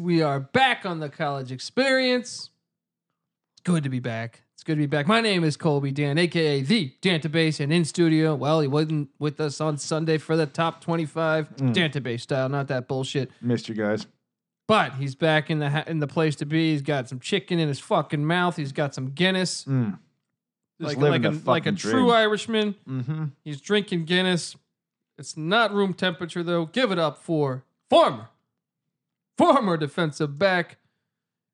we are back on the college experience. It's good to be back. It's good to be back. My name is Colby Dan, aka the Dantabase, and in studio. Well, he wasn't with us on Sunday for the top 25 Dantabase style, not that bullshit. Missed you guys. But he's back in the ha- in the place to be. He's got some chicken in his fucking mouth. He's got some Guinness, Mm. Just like like a, like a true dream. Irishman. Mm-hmm. He's drinking Guinness. It's not room temperature though. Give it up for former, former defensive back,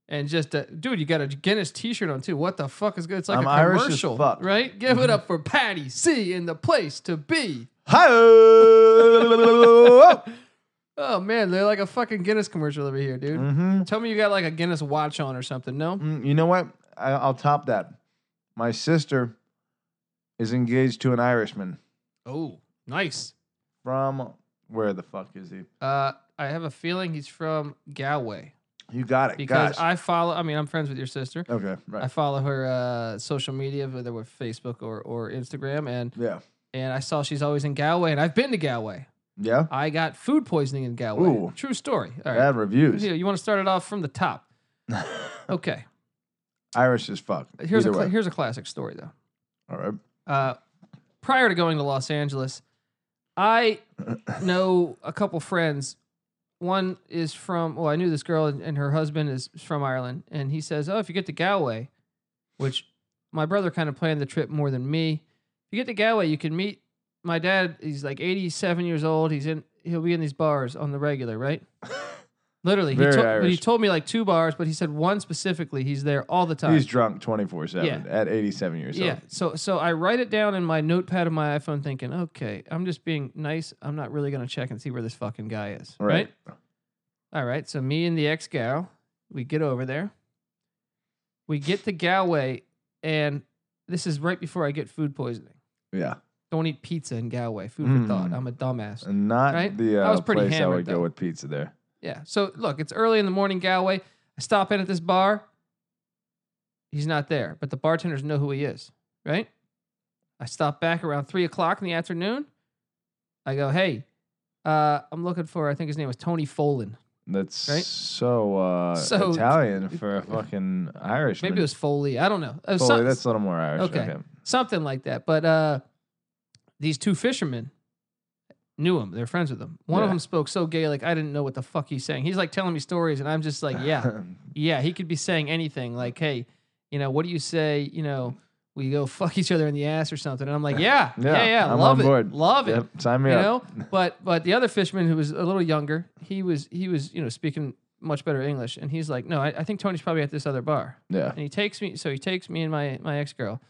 and just a, dude. You got a Guinness T-shirt on too. What the fuck is good? It's like I'm a commercial, fuck. right? Give it up for Patty C in the place to be. Hi. Oh man, they're like a fucking Guinness commercial over here, dude. mm-hmm. Tell me you got like a Guinness watch on or something. No, Mm, You know what? I, I'll top that. My sister is engaged to an Irishman oh, nice. from where the fuck is he? Uh, I have a feeling he's from Galway You got it. because Gosh. I follow. I mean, I'm friends with your sister. okay. right. I follow her uh, social media, whether with Facebook or, or Instagram, and Yeah. and I saw she's always in Galway, and I've been to Galway. Yeah. I got food poisoning in Galway. Ooh. True story. All right, Bad reviews. Here, you want to start it off from the top? Okay. Irish as fuck. Here's a Either cla- way. here's a classic story though. All right. Uh, prior to going to Los Angeles, I know a couple friends. One is from well, I knew this girl and, her husband is from Ireland, and he says, "Oh, if you get to Galway, which my brother kind of planned the trip more than me. If you get to Galway, you can meet my dad. He's like 87 years old. He's in. He'll be in these bars on the regular, right? Literally, he, Very told- Irish. he told me like two bars, but he said one specifically. He's there all the time. He's drunk 24 7 Yeah. at 87 years Yeah. old. So so I write it down in my notepad of my iPhone, thinking, okay, I'm just being nice. I'm not really gonna check and see where this fucking guy is. Right. Right. All right. So me and the ex gal, we get over there. We get to Galway, and this is right before I get food poisoning. Yeah. Don't eat pizza in Galway. Food for thought. Mm. I'm a dumbass. And not Right? the I uh, was pretty place I hammered, would though. go with pizza there. Yeah. So look, it's early in the morning, Galway. I stop in at this bar. He's not there, but the bartenders know who he is, right? I stop back around three o'clock in the afternoon. I go, hey, uh, I'm looking for, I think his name was Tony Folan. That's Right? so, uh, So- Italian for a fucking Irish. Maybe it was Foley. I don't know. Foley, some- that's a little more Irish. Okay. Okay. something like that. But uh, these two fishermen knew him. They're friends with him. One of Yeah. them spoke so gay, like I didn't know what the fuck he's saying. He's like telling me stories, and I'm just like, yeah. Yeah, he could be saying anything like, "Hey, you know, what do you say? You know, we go fuck each other in the ass or something." And I'm like, "Yeah, yeah, yeah, Yeah, I'm love on it, board. love it." Yep, sign me You up. know, but but the other fisherman who was a little younger, he was he was you know speaking much better English, and he's like, "No, I, I think Tony's probably at this other bar." Yeah. And he takes me, so he takes me and my my ex girl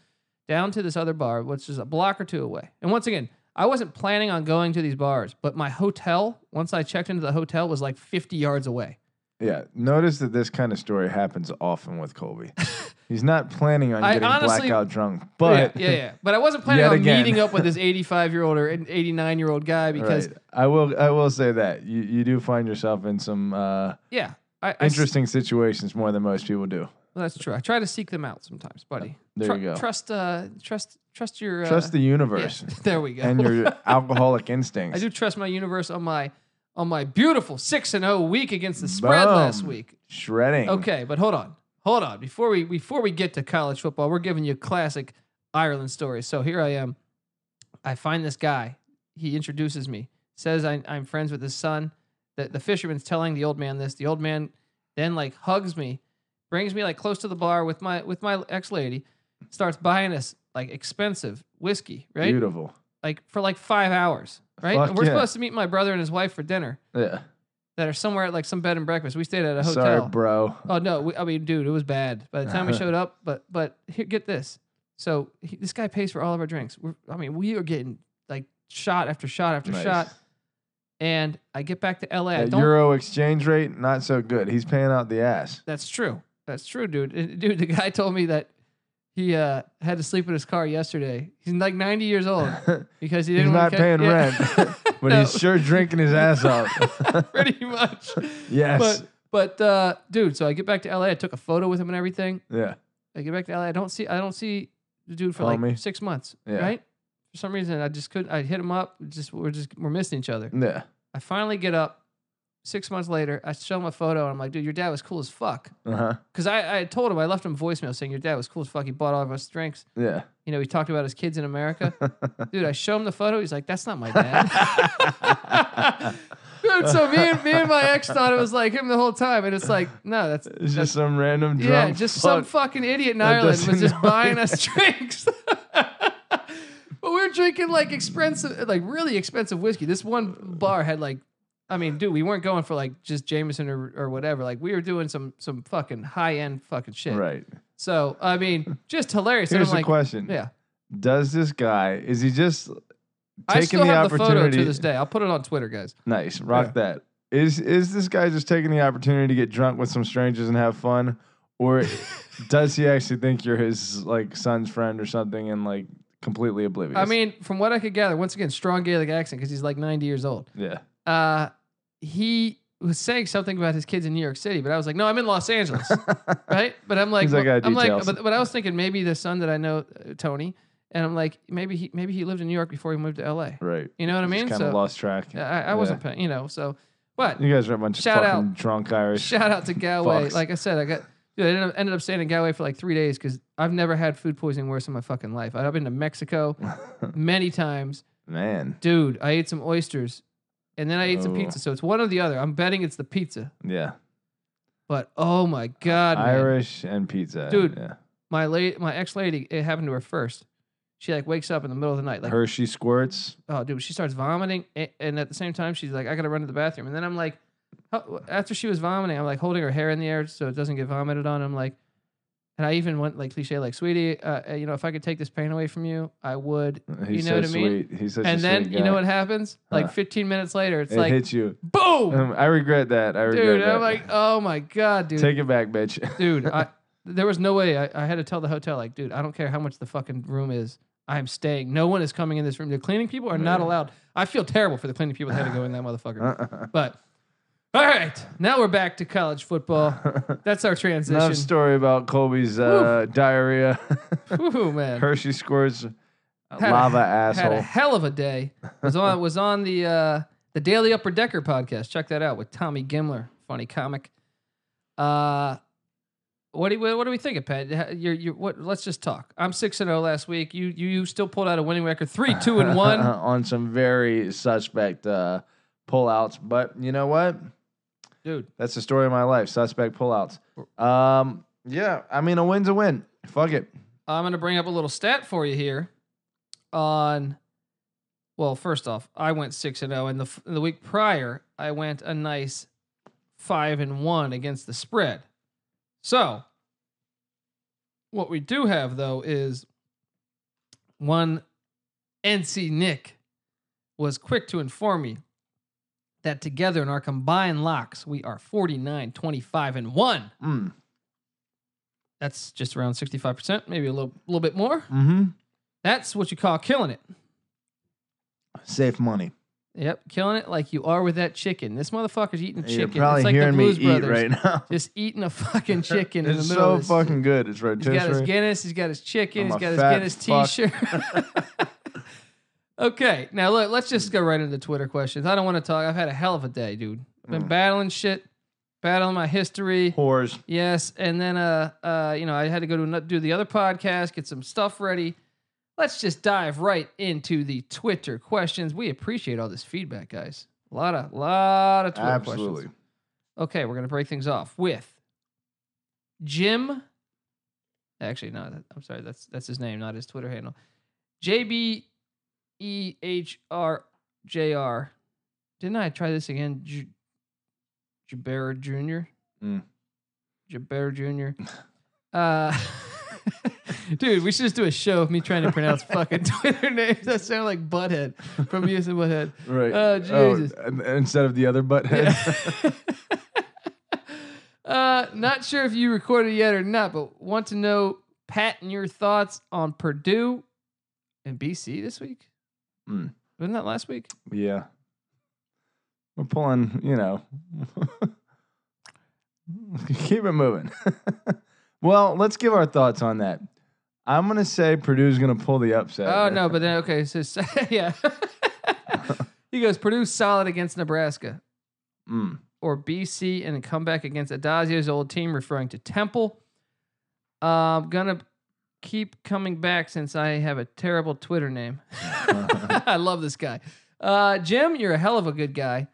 down to this other bar, which is a block or two away. And once again, I wasn't planning on going to these bars, but my hotel, once I checked into the hotel, was like 50 yards away. Yeah. Notice that this kind of story happens often with Colby. He's not planning on I getting honestly- blackout drunk, but yeah, yeah, yeah. But I wasn't planning Yet on again. meeting up with this 85 year old or 89 year old guy because, Right. I will I will say that you, you do find yourself in some uh, yeah, I, I interesting situations more than most people do. well, that's true. I try to seek them out sometimes, buddy. There you go. Trust, uh, trust, trust your uh, Trust the yeah, universe there we go. and your alcoholic instincts. I do trust my universe on my on my beautiful six and zero week against the spread last week. Shredding. Okay, but hold on, hold on. Before we before we get to college football, we're giving you classic Ireland stories. So here I am. I find this guy. He introduces me. Says I, I'm friends with his son. the, the fisherman's telling the old man this. The old man then like hugs me, brings me like close to the bar with my with my ex lady, starts buying us like expensive whiskey, right? Beautiful. Like for like five hours, right? Fuck and we're yeah. supposed to meet my brother and his wife for dinner Yeah. that are somewhere at like some bed and breakfast. We stayed at a hotel. Sorry, bro. Oh no! We, I mean, dude, it was bad. By the time we showed up, but but here, get this. So he, this guy pays for all of our drinks. We're, I mean, we are getting like shot after shot after Nice. shot. And I get back to LA. I don't. Euro exchange rate, not so good. He's paying out the ass. That's true. That's true, dude. Dude, the guy told me that he uh, had to sleep in his car yesterday. He's like 90 years old because he he's didn't. wanna not paying rent, but No, he's sure drinking his ass off. pretty much. yes. But but uh, dude, so I get back to LA. I took a photo with him and everything. yeah. I get back to LA. I don't see I don't see the dude for like six months. Yeah. Right? For some reason I just couldn't I hit him up. Just we're just we're missing each other. Yeah. I finally get up six months later. I show him a photo and I'm like, dude, your dad was cool as fuck. Uh huh. Because I, I told him I left him a voicemail saying your dad was cool as fuck. He bought all of us drinks. Yeah. You know, he talked about his kids in America. Dude, I show him the photo. He's like, that's not my dad. Dude, so me and me and my ex thought it was like him the whole time, and it's like, no, that's It's that's just some random drunk. yeah, just some fucking idiot in that Ireland was just buying us drinks. but we were drinking like expensive, like really expensive whiskey. This one bar had like, I mean, dude, we weren't going for like just Jameson or, or whatever. Like we were doing some some fucking high end fucking shit. Right. So I mean, just hilarious. And Here's I'm the like, question. yeah, Does this guy is he just I taking still the have the photo opportunity? to this day. I'll put it on Twitter, guys. Nice. Rock Yeah. that. Is is this guy just taking the opportunity to get drunk with some strangers and have fun? Or does he actually think you're his like son's friend or something and like completely oblivious? I mean, from what I could gather, once again, strong Gaelic accent because he's like 90 years old. Yeah. uh, he was saying something about his kids in New York City, but I was like, no, I'm in Los Angeles, right? But I'm like, well, "I got I'm like, but, but I was thinking maybe the son that I know, uh, Tony, and I'm like, maybe he maybe he lived in New York before he moved to L.A. Right. You know what I mean? Kind So of lost track. I, I wasn't, paying, you know, so. But You guys are a bunch Shout of fucking drunk Irish. shout out to Galway. Like I said, I got. Dude, I ended up, ended up staying in Galway for like three days because I've never had food poisoning worse in my fucking life. I've been to Mexico many times. Man. Dude, I ate some oysters and then I ate some Oh. pizza. So it's one or the other. I'm betting it's the pizza. Yeah. But oh my god, man. Irish and pizza. Dude. Yeah. my late my ex lady, it happened to her first. She like wakes up in the middle of the night, like Hershey squirts. oh dude, she starts vomiting, a- and at the same time she's like, I gotta run to the bathroom, and then I'm like, how- after she was vomiting, I'm like holding her hair in the air so it doesn't get vomited on. I'm like, and I even went like cliche, like sweetie, uh, uh, you know, if I could take this pain away from you, I would. He's You know so what I mean? sweet. He's such and a then sweet you know what happens? Like Huh. 15 minutes later, it's It like hits you. boom, Um, I regret that. I regret dude. that. I'm like, oh my god, dude. Take it back, bitch. dude I, there was no way I, I had to tell the hotel like dude i don't care how much the fucking room is i'm staying no one is coming in this room the cleaning people are not allowed i feel terrible for the cleaning people that had to go in that motherfucker Uh-uh. but all right now we're back to college football that's our transition Enough story about Colby's uh, diarrhea. Woohoo, man Hershey squirts. Had a- lava had a hell of a day was on was on the uh the daily upper decker podcast check that out with tommy gimler funny comic uh what do what do we think of Pat? You're, you're, what, let's just talk. I'm six and zero last week. You you you still pulled out a winning record, three two and one. on some very suspect uh, pullouts. But you know what? Dude, That's the story of my life. Suspect pullouts. Um, yeah, I mean a win's a win. Fuck it. I'm gonna bring up a little stat for you here. On, well, first off, I went six and zero, and the the week prior, I went a nice five and one against the spread. So, what we do have though is one NC Nick was quick to inform me that together in our combined locks, we are 49, 25, and 1. Mm. That's just around 65%, maybe a little, little bit more. Mm-hmm. That's what you call killing it. Safe money. Yep, killing it like you are with that chicken. This motherfucker's eating chicken. You're probably it's like hearing the me Blues eat Brothers. right now. Just eating a fucking chicken in the it's middle so of this. fucking good. It's right. He's got his. Guinness. He's got his chicken. I'm he's got his Guinness fuck. T-shirt. okay, now look. Let's just go right into Twitter questions. I don't want to talk. I've had a hell of a day, dude. I've been Mm. battling shit, battling my history. Whores. Yes, and then uh uh you know I had to go to do the other podcast, get some stuff ready. Let's just dive right into the Twitter questions. We appreciate all this feedback, guys. A lot of a lot of Twitter Absolutely. questions. Okay, we're gonna break things off with Jim. Actually, no, that- I'm sorry. That's that's his name, not his Twitter handle. J B E H R J R. Didn't I try this again? J- Jabera Jr. Mm. Jabera Jr. Uh, dude, we should just do a show of me trying to pronounce fucking Twitter names that sound like Butthead from Beavis and Butthead. Right. Oh, Jesus. and instead of the other butthead. Yeah. uh, not sure if you recorded yet or not, but want to know, Pat, and your thoughts on Purdue and BC this week? Mm. Wasn't that last week? yeah. We're pulling, you know. Keep it moving. well, let's give our thoughts on that. I'm going to say Purdue's going to pull the upset. Oh no, but then okay, so yeah, he goes Purdue solid against Nebraska Mm. or BC and a comeback against Addazio's old team, referring to Temple. Um, gonna keep coming back since I have a terrible Twitter name. I love this guy. Uh, Jim, you're a hell of a good guy.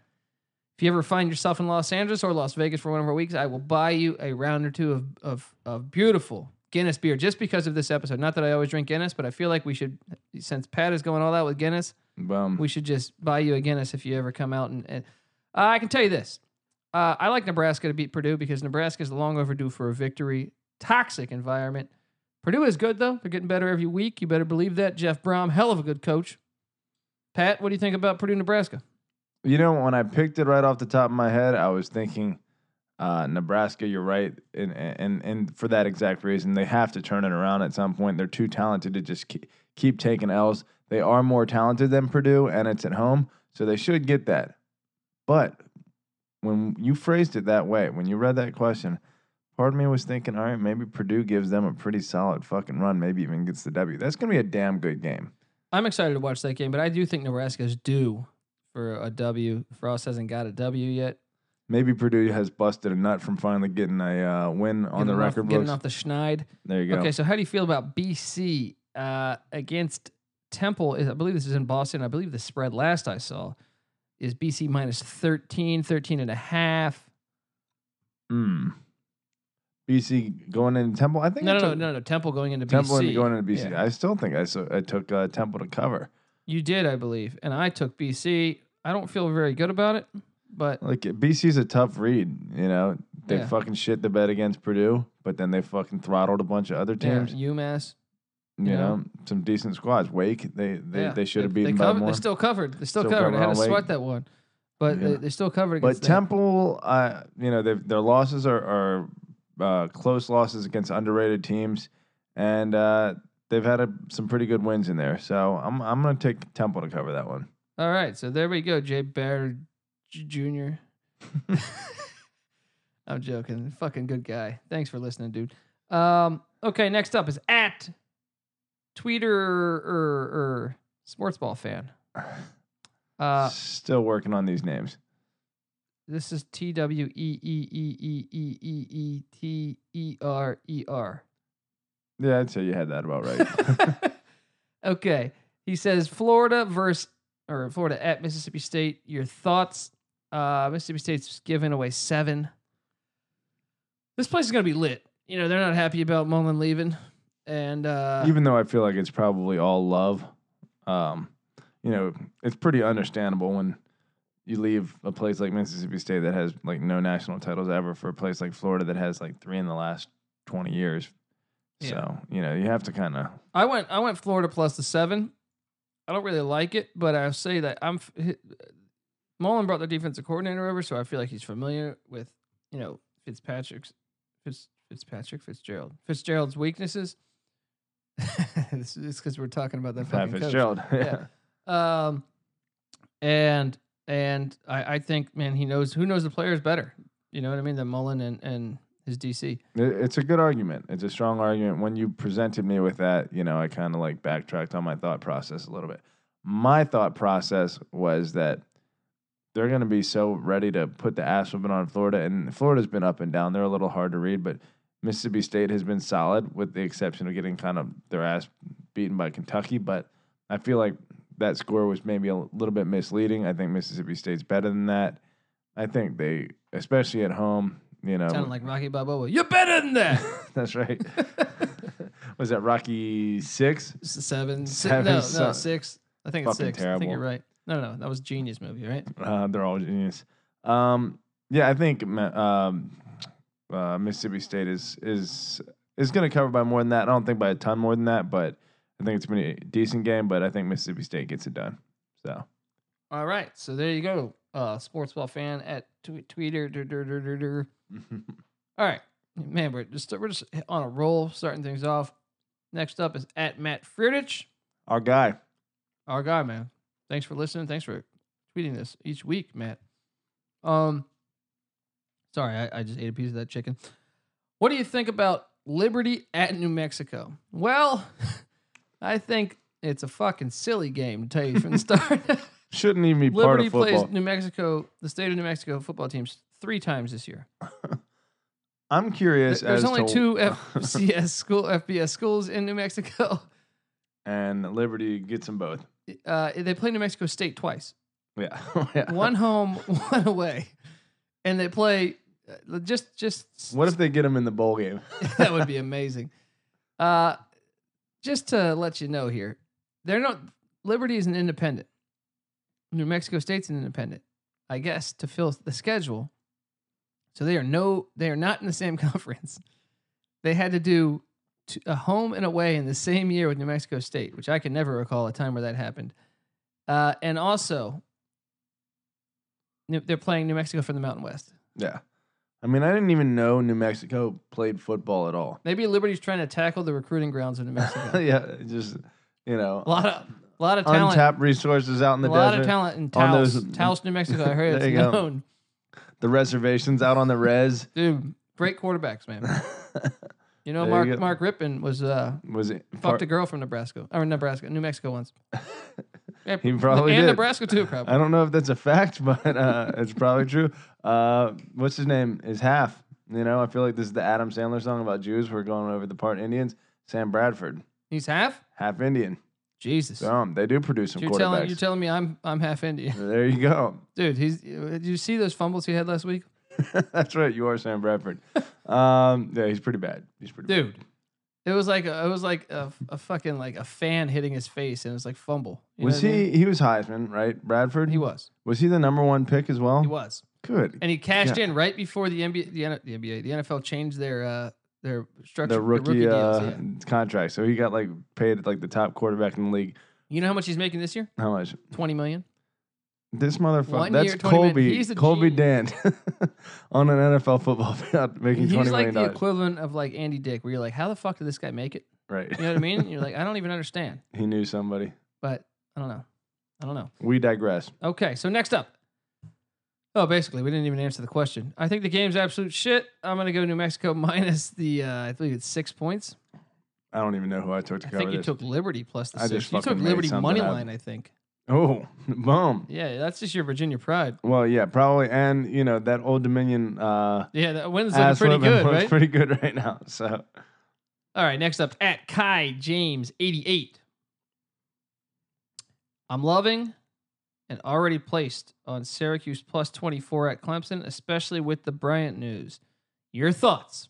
If you ever find yourself in Los Angeles or Las Vegas for one of our weeks, I will buy you a round or two of, of, of beautiful Guinness beer just because of this episode. Not that I always drink Guinness, but I feel like we should, since Pat is going all out with Guinness, Boom. we should just buy you a Guinness if you ever come out. And, and uh, I can tell you this: uh, I like Nebraska to beat Purdue because Nebraska is long overdue for a victory. Toxic environment. Purdue is good though; they're getting better every week. You better believe that. Jeff Brohm, hell of a good coach. Pat, what do you think about Purdue, Nebraska? You know, when I picked it right off the top of my head, I was thinking uh, Nebraska. You're right, and and and for that exact reason, they have to turn it around at some point. They're too talented to just keep, keep taking L's. They are more talented than Purdue, and it's at home, so they should get that. But when you phrased it that way, when you read that question, part of me was thinking, all right, maybe Purdue gives them a pretty solid fucking run, maybe even gets the W. That's gonna be a damn good game. I'm excited to watch that game, but I do think Nebraska's due for a W. Frost hasn't got a W yet. Maybe Purdue has busted a nut from finally getting a uh, win on the Getting off- record getting off the schneid. There you go. Okay, so how do you feel about BC uh, against Temple? I believe this is in Boston. I believe the spread last I saw is BC minus 13, 13 and a half. Mm. BC going into Temple. I think No, I no, no, took no, no. Temple going into Temple BC. going into BC. Yeah. I still think I, so, I took uh, Temple to cover. You did, I believe. And I took BC. I don't feel very good about it, but Like BC's a tough read. You know, they Yeah. fucking shit the bed against Purdue, but then they fucking throttled a bunch of other yeah, teams. UMass. you yeah. know, some decent squads. Wake, they they, yeah, they should have beaten by covered, more. They still covered. They still, Still covered. I had covered to sweat that one, but Yeah. they, they still covered But against them. Temple, uh, you know, they've- their losses are, are uh, close losses against underrated teams, and uh, they've had a, some pretty good wins in there. So I'm I'm going to take Temple to cover that one. All right, so there we go, Jay Bear Jr. I'm joking. Fucking good guy. Thanks for listening, dude. Um, okay, next up is at Tweeter or, or sports fan. Uh, Still working on these names. This is T W E E E E E E E T E R E R. Yeah, I'd say you had that about right. okay. He says Florida versus or Florida at Mississippi State. Your thoughts? Uh, Mississippi State's giving away seven. This place is gonna be lit. You know they're not happy about Mullen leaving, and uh, Even though I feel like it's probably all love, um, you know, it's pretty understandable when you leave a place like Mississippi State that has like no national titles ever for a place like Florida that has like three in the last twenty years. Yeah. So you know, you have to kind of I went I went Florida plus the seven. I don't really like it, but I'll say that I'm. Mullen brought the defensive coordinator over, so I feel like he's familiar with you know Fitzpatrick's Fitz, Fitzpatrick Fitzgerald Fitzgerald's weaknesses. it's because we're talking about that Pat fucking coach. Fitzgerald. Yeah. Um, and and I, I think man he knows who knows the players better. You know what I mean than Mullen and and his DC. It's a good argument. It's a strong argument. When you presented me with that, you know, I kind of like backtracked on my thought process a little bit. My thought process was that they're going to be so ready to put the ass whipping on Florida, and Florida's been up and down. They're a little hard to read, but Mississippi State has been solid, with the exception of getting kind of their ass beaten by Kentucky. But I feel like that score was maybe a little bit misleading. I think Mississippi State's better than that. I think they, especially at home, you know, Sounded like Rocky Balboa. You're better than that. that's right. was that Rocky Six? Seven, Seven, no, no, six. I think it's six. I think you're right. No, no, that was Genius movie, right? Uh, they're all genius. Um, yeah, I think um, uh, Mississippi State is is is going to cover by more than that. I don't think by a ton more than that, but I think it's been a decent game. But I think Mississippi State gets it done. So All right, so there you go. Uh, sports ball fan at tw- dur- dur- dur- dur. All right, man, we're just we're just on a roll, starting things off. Next up is at Matt Friedrich, our guy. our guy, man. Thanks for listening. Thanks for tweeting this each week, Matt. Um, sorry, I, I just ate a piece of that chicken. What do you think about Liberty at New Mexico? Well, I think it's a fucking silly game to tell you from the start. Shouldn't even be part Liberty of football. Liberty plays New Mexico, the state of New Mexico football teams three times this year. I'm curious. There- There's as only to- two FCS school FBS schools in New Mexico. and Liberty gets them both. Uh, they play New Mexico State twice, Yeah, yeah. one home, one away, and they play uh, just just. What if they get them in the bowl game? that would be amazing. Uh, just to let you know here, they're not. Liberty is an independent. New Mexico State's an independent, I guess, to fill the schedule. So they are no, they are not in the same conference. They had to do a home and away in the same year with New Mexico State, which I can never recall a time where that happened. Uh, and also, they're playing New Mexico from the Mountain West. Yeah. I mean, I didn't even know New Mexico played football at all. Maybe Liberty's trying to tackle the recruiting grounds of New Mexico. yeah, just you know, A lot of a lot of talent. untapped resources out in the desert. a lot of talent in Taos, those- Taos, New Mexico. I heard There it's you go. known. The reservations out on the res. Dude, great quarterbacks, man. You know, There Mark you. Mark Rippon was uh Was it? fucked a girl from Nebraska or Nebraska, New Mexico once. Yeah, He probably and did. Nebraska too, probably. I don't know if that's a fact, but uh, it's probably true. Uh, what's his name? Is half. You know, I feel like this is the Adam Sandler song about Jews. We're going over the part Indians. Sam Bradford, He's half. half Indian. Jesus. So um, they do produce some you're quarterbacks. telling you're telling me I'm I'm half Indian, there you go. dude. He's. Did you see those fumbles he had last week, That's right. You are Sam Bradford. um, yeah, he's pretty bad. He's pretty bad. It was like a, it was like a, a fucking like a fan hitting his face, and it was like fumble. You know Was what I mean? he? He was Heisman, right? Bradford. He was. Was he the number one pick as well? He was. Good. and he cashed Yeah. in right before the NBA, the, N- the NBA, the NFL changed their uh, their structure, the rookie, deals. uh, yeah. contract. So he got like paid like the top quarterback in the league. You know how much he's making this year? How much? Twenty million. This motherfucker. One That's year, 20 million. Colby. He's a Colby. Dant on an NFL football field making He's twenty like million the dollars. equivalent of like Andy Dick, where you're like, how the fuck did this guy make it? Right. You know what I mean? you're like, I don't even understand. he knew somebody. But I don't know. I don't know. We digress. Okay, so next up. Oh, basically, we didn't even answer the question. I think the game's absolute shit. I'm gonna go New Mexico minus the uh, I believe it's six points. I don't even know who I took to I cover think you this. took Liberty plus the I six. just You took fucking made Liberty something money up. line, I think. Oh, boom. Yeah, that's just your Virginia pride. Well, yeah, probably, and you know that Old Dominion uh, Yeah, that win's looking pretty good, right? pretty good right now. So All right, next up at Kai James 88. I'm loving and already placed on Syracuse plus 24 at Clemson, especially with the Bryant news. Your thoughts?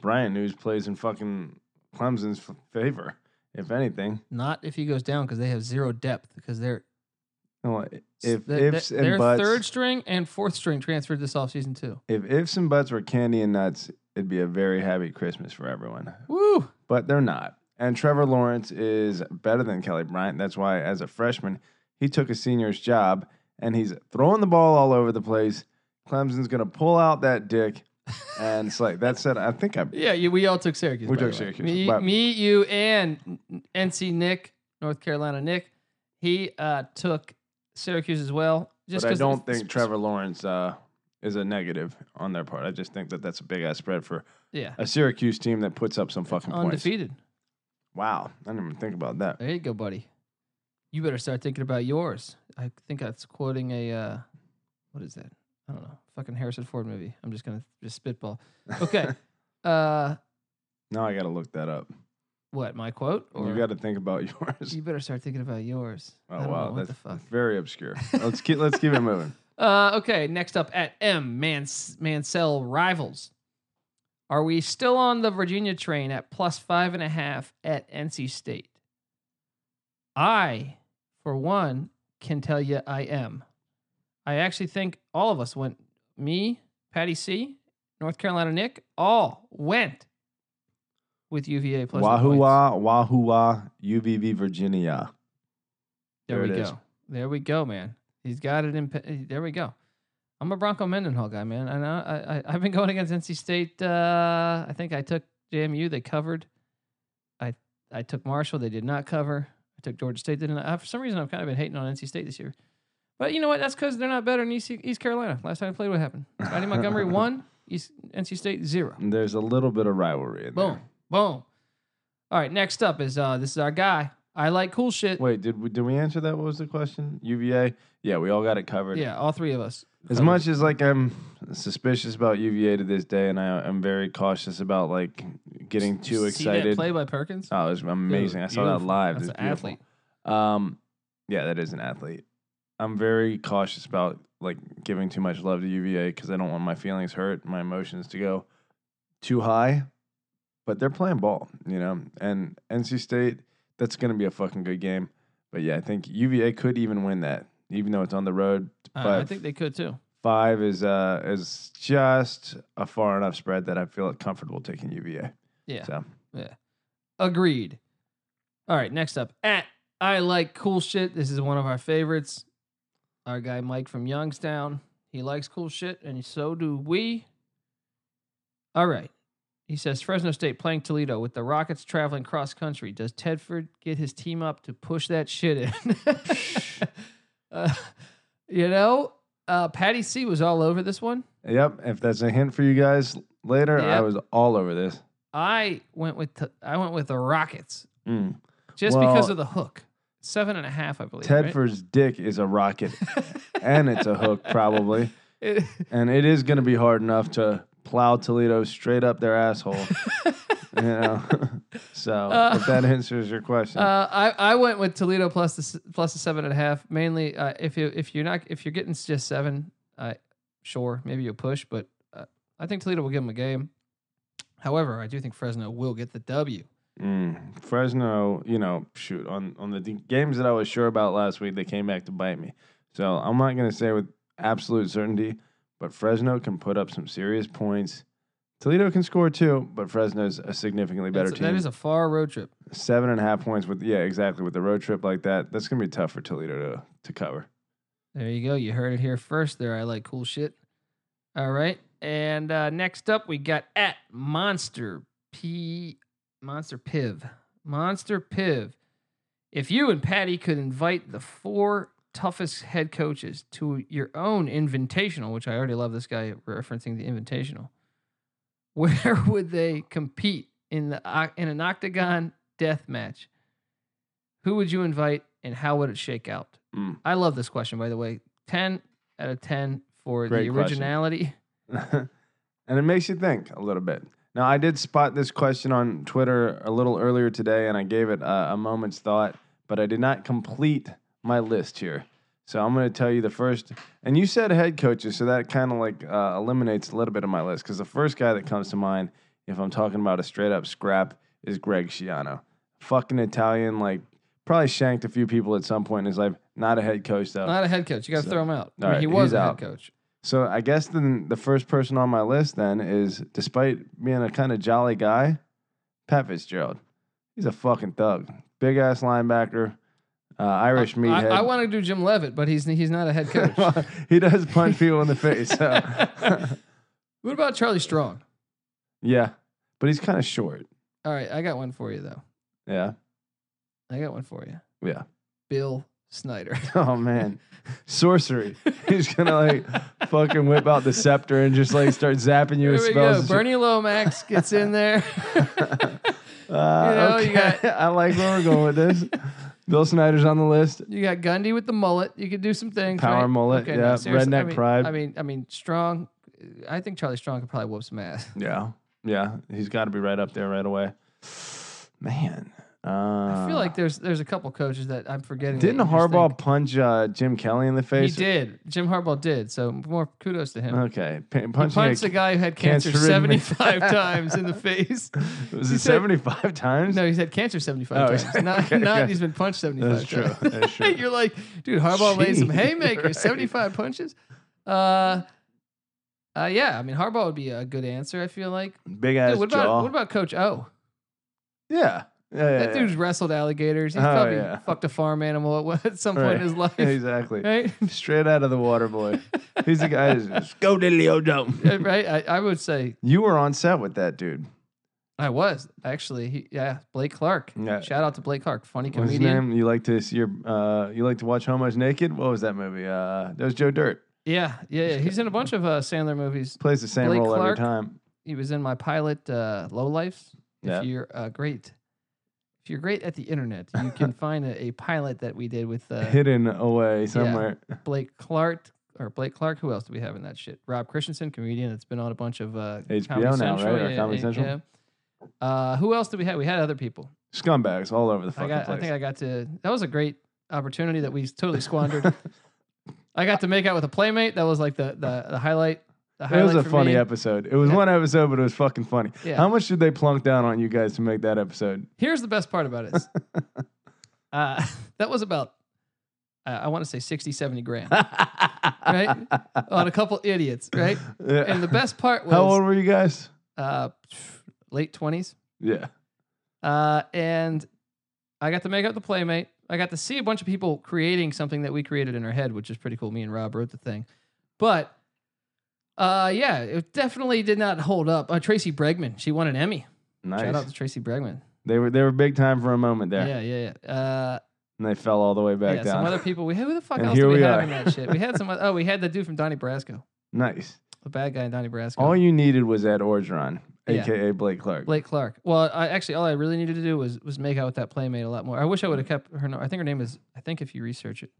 Bryant News plays in fucking Clemson's favor, if anything. Not if he goes down because they have zero depth because they're Well, if they- ifs they- and third string and fourth string transferred this offseason too. if ifs and buts were candy and nuts, it'd be a very happy Christmas for everyone. Woo! But they're not. And Trevor Lawrence is better than Kelly Bryant. That's why, as a freshman, he took a senior's job and he's throwing the ball all over the place. Clemson's going to pull out that dick. And it's like, that said, I think I, Yeah, you, we all took Syracuse. We by the took way. Syracuse, Me, but- me, you, and NC Nick, North Carolina Nick. He uh, took Syracuse as well. Just but I 'cause don't it's- think Trevor Lawrence uh, is a negative on their part. I just think that that's a big ass spread for Yeah, a Syracuse team that puts up some fucking points. undefeated. Wow. I didn't even think about that. There you go, buddy. You better start thinking about yours. I think that's quoting a uh, what is that? I don't know. Fucking Harrison Ford movie. I'm just gonna just spitball. Okay. uh, Now I got to look that up. What my quote? Or You got to think about yours. you better start thinking about yours. Oh wow, what that's the fuck. very obscure. let's keep let's keep it moving. Uh, okay, next up at M Mans- Mansell Rivals. Are we still on the Virginia train at plus five and a half at NC State? I, for one, can tell you I am. I actually think all of us went. Me, Patty C, North Carolina Nick, all went with UVA plus the Wahoo wah, wahoo wah, UVB Virginia. There, There we go. is. There we go, man. He's got it in. There we go. I'm a Bronco Mendenhall guy, man. I know. I, I I've been going against NC State. Uh, I think I took JMU. They covered. I I took Marshall. They did not cover. I took Georgia State. They did not. For some reason, I've kind of been hating on NC State this year. But you know what? That's because they're not better than East, East Carolina. Last time I played, what happened? Scottie Montgomery won. East NC State zero. There's a little bit of rivalry in Boom, there. boom. All right. Next up is uh this is our guy. I like cool shit. Wait, did we did we answer that? What was the question? UVA? Yeah, we all got it covered. Yeah, all three of us. As much as like I'm suspicious about UVA to this day, and I, I'm very cautious about like getting too See that excited. play by Perkins. Oh, it was amazing! I saw that live. That's an beautiful. athlete. Um, yeah, that is an athlete. I'm very cautious about like giving too much love to UVA because I don't want my feelings hurt, my emotions to go too high. But they're playing ball, you know. And NC State, that's going to be a fucking good game. But yeah, I think UVA could even win that, even though it's on the road. Uh, But I think they could too. five is uh is just a far enough spread that I feel comfortable taking UVA. Yeah. So Yeah. Agreed. All right, next up. At I like cool shit. This is one of our favorites. Our guy Mike from Youngstown. He likes cool shit, and so do we. All right. He says Fresno State playing Toledo with the Rockets traveling cross country. Does Tedford get his team up to push that shit in? uh, you know, uh, Patty C was all over this one. Yep. If that's a hint for you guys later, I was all over this. I went with t- I went with the Rockets Mm. just because of the hook. Seven and a half, I believe. right? Tedford's dick is a rocket, and it's a hook probably, It- and it is going to be hard enough to plow Toledo straight up their asshole. you know. so Uh, if that answers your question, uh, I I went with Toledo plus the plus the seven and a half. Mainly, uh, if you if you're not if you're getting just seven, uh, sure maybe you'll push, but uh, I think Toledo will give them a game. However, I do think Fresno will get the W. Mm, Fresno, you know, shoot on on the d- games that I was sure about last week, they came back to bite me. So I'm not going to say with absolute certainty, but Fresno can put up some serious points. Toledo can score too, but Fresno's a significantly better That's- team. That is a far road trip. Seven and a half points with yeah, exactly with the road trip like that. That's gonna be tough for Toledo to to cover. There you go. You heard it here first. There, I like cool shit. All right, and uh, next up we got at Monster P Monster Piv Monster Piv. If you and Patty could invite the four toughest head coaches to your own invitational, which I already love this guy referencing the invitational, where would they compete in the in an octagon death match? Who would you invite, and how would it shake out? Mm. I love this question, by the way. 10 out of 10 for Great the originality. and it makes you think a little bit. Now, I did spot this question on Twitter a little earlier today, and I gave it a, a moment's thought, but I did not complete my list here. So I'm going to tell you the first. And you said head coaches, so that kind of like uh, eliminates a little bit of my list because the first guy that comes to mind, if I'm talking about a straight up scrap, is Greg Schiano. Fucking Italian, like probably shanked a few people at some point in his life. Not a head coach though. Not a head coach. You got to So- throw him out. I mean, he was a out. head coach. So I guess then the first person on my list then is, despite being a kind of jolly guy, Pat Fitzgerald. He's a fucking thug, big ass linebacker, uh, Irish I, meathead. I want to do Jim Leavitt, but he's he's not a head coach. he does punch people in the face. So. what about Charlie Strong? yeah, but he's kind of short. All right, I got one for you though. Yeah, I got one for you. yeah. Bill Snyder. Oh man, sorcery. He's gonna like fucking whip out the scepter and just like start zapping you There with we spells. go. and shit. Bernie Lomax gets in there. Uh, know, you okay. got- I like where we're going with this. Bill Snyder's on the list. you got Gundy with the mullet. You could do some things. Power right? mullet, yeah. seriously, Redneck I mean, pride. I mean, I mean, Strong. I think Charlie Strong could probably whoop some ass. Yeah, yeah. He's got to be right up there right away. Man, uh, I feel like there's there's a couple coaches that I'm forgetting. didn't Harbaugh think- punch uh, Jim Kelly in the face? He did. Jim Harbaugh did. So more kudos to him. Okay, P- punching punched a- guy who had cancer cancer-ridden 75 times in the face. was he it said- seventy five times? No, he's had cancer 75 Oh, times. Not, okay, not okay. he's been punched 75 That's true. times. That's true. You're like, dude, Harbaugh laid some haymakers, right. 75 punches. Uh, uh, yeah, I mean, Harbaugh would be a good answer, I feel like. Big ass Dude, what, jaw. about, what about Coach O? yeah. Yeah, yeah, That yeah. dude's wrestled alligators. He's Oh, probably fucked a farm animal at, at some point Right. in his life. exactly. Right? Straight out of the water boy. He's the guy who's just go diddly dome. Right? I, I would say You were on set with that dude. I was actually. He, yeah, Blake Clark. Yeah. Shout out to Blake Clark, funny What's his comedian. name? You like to see your uh you like to watch Homos Naked? What was that movie? Uh that was Joe Dirt. Yeah, yeah, yeah. He's in a bunch of uh, Sandler movies. Plays the same Blake role Clark? every time. He was in my pilot, uh, Low Life. If Yeah. you're uh, great, you're great at the internet, you can find a, a pilot that we did with uh, Hidden away somewhere. Blake Clark or Blake Clark. Who else do we have in that shit? Rob Christensen, comedian that's been on a bunch of uh, HBO Comedy now, Central, right? Or yeah, Comedy yeah, Central? yeah. Uh, who else did we have? We had other people. Scumbags all over the I fucking got. place. I think I got to. That was a great opportunity that we totally squandered. I got to make out with a playmate. That was like the the, the highlight. It was a funny me. episode. It was Yeah. one episode, but it was fucking funny. Yeah. How much did they plunk down on you guys to make that episode? Here's the best part about it. is, uh, that was about, uh, I want to say 60, 70 grand right? on a couple idiots, right? Yeah. And the best part was How old were you guys? uh, late 20s. Yeah. Uh, and I got to make up the playmate. I got to see a bunch of people creating something that we created in our head, which is pretty cool. Me and Rob wrote the thing. But uh, yeah, it definitely did not hold up. Uh, Tracey Bregman, she won an Emmy. Nice. Shout out to Tracey Bregman. They were they were big time for a moment there, Yeah, yeah, yeah. Uh, and they fell all the way back yeah, down. some other people. We who the fuck And else here did we, we have are. in that shit? We had some. Oh, we had the dude from Donnie Brasco, nice. the bad guy in Donnie Brasco. All you needed was Ed Orgeron, Yeah. aka Blake Clark. Blake Clark. Well, I actually all I really needed to do was was make out with that playmate a lot more. I wish I would have kept her. I think her name is. I think if you research it,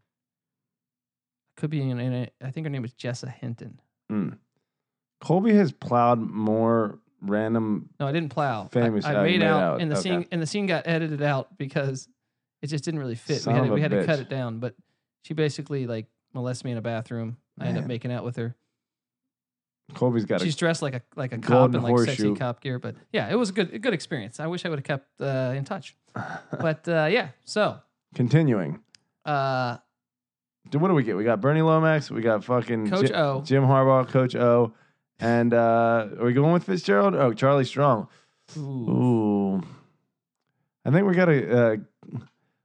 could be in. in a, I think her name is Jessa Hinton. Mm. Colby has plowed more random. No, I didn't plow. I- Famous- I, you made made out, out. and the Okay. scene and the scene got edited out because it just didn't really fit. Son we had, to, we had to cut it down. But she basically like molested me in a bathroom. I ended up making out with her. Colby's got She's dressed like a like a cop in like sexy cop gear. But yeah, it was a good a good experience. I wish I would have kept uh, in touch. But uh, yeah, so continuing. uh, Dude, what do we get? We got Bernie Lomax. We got fucking Coach Ji- O. Jim Harbaugh, Coach O, and uh, are we going with Fitzgerald? Oh, Charlie Strong. Ooh. I think we got to. Uh,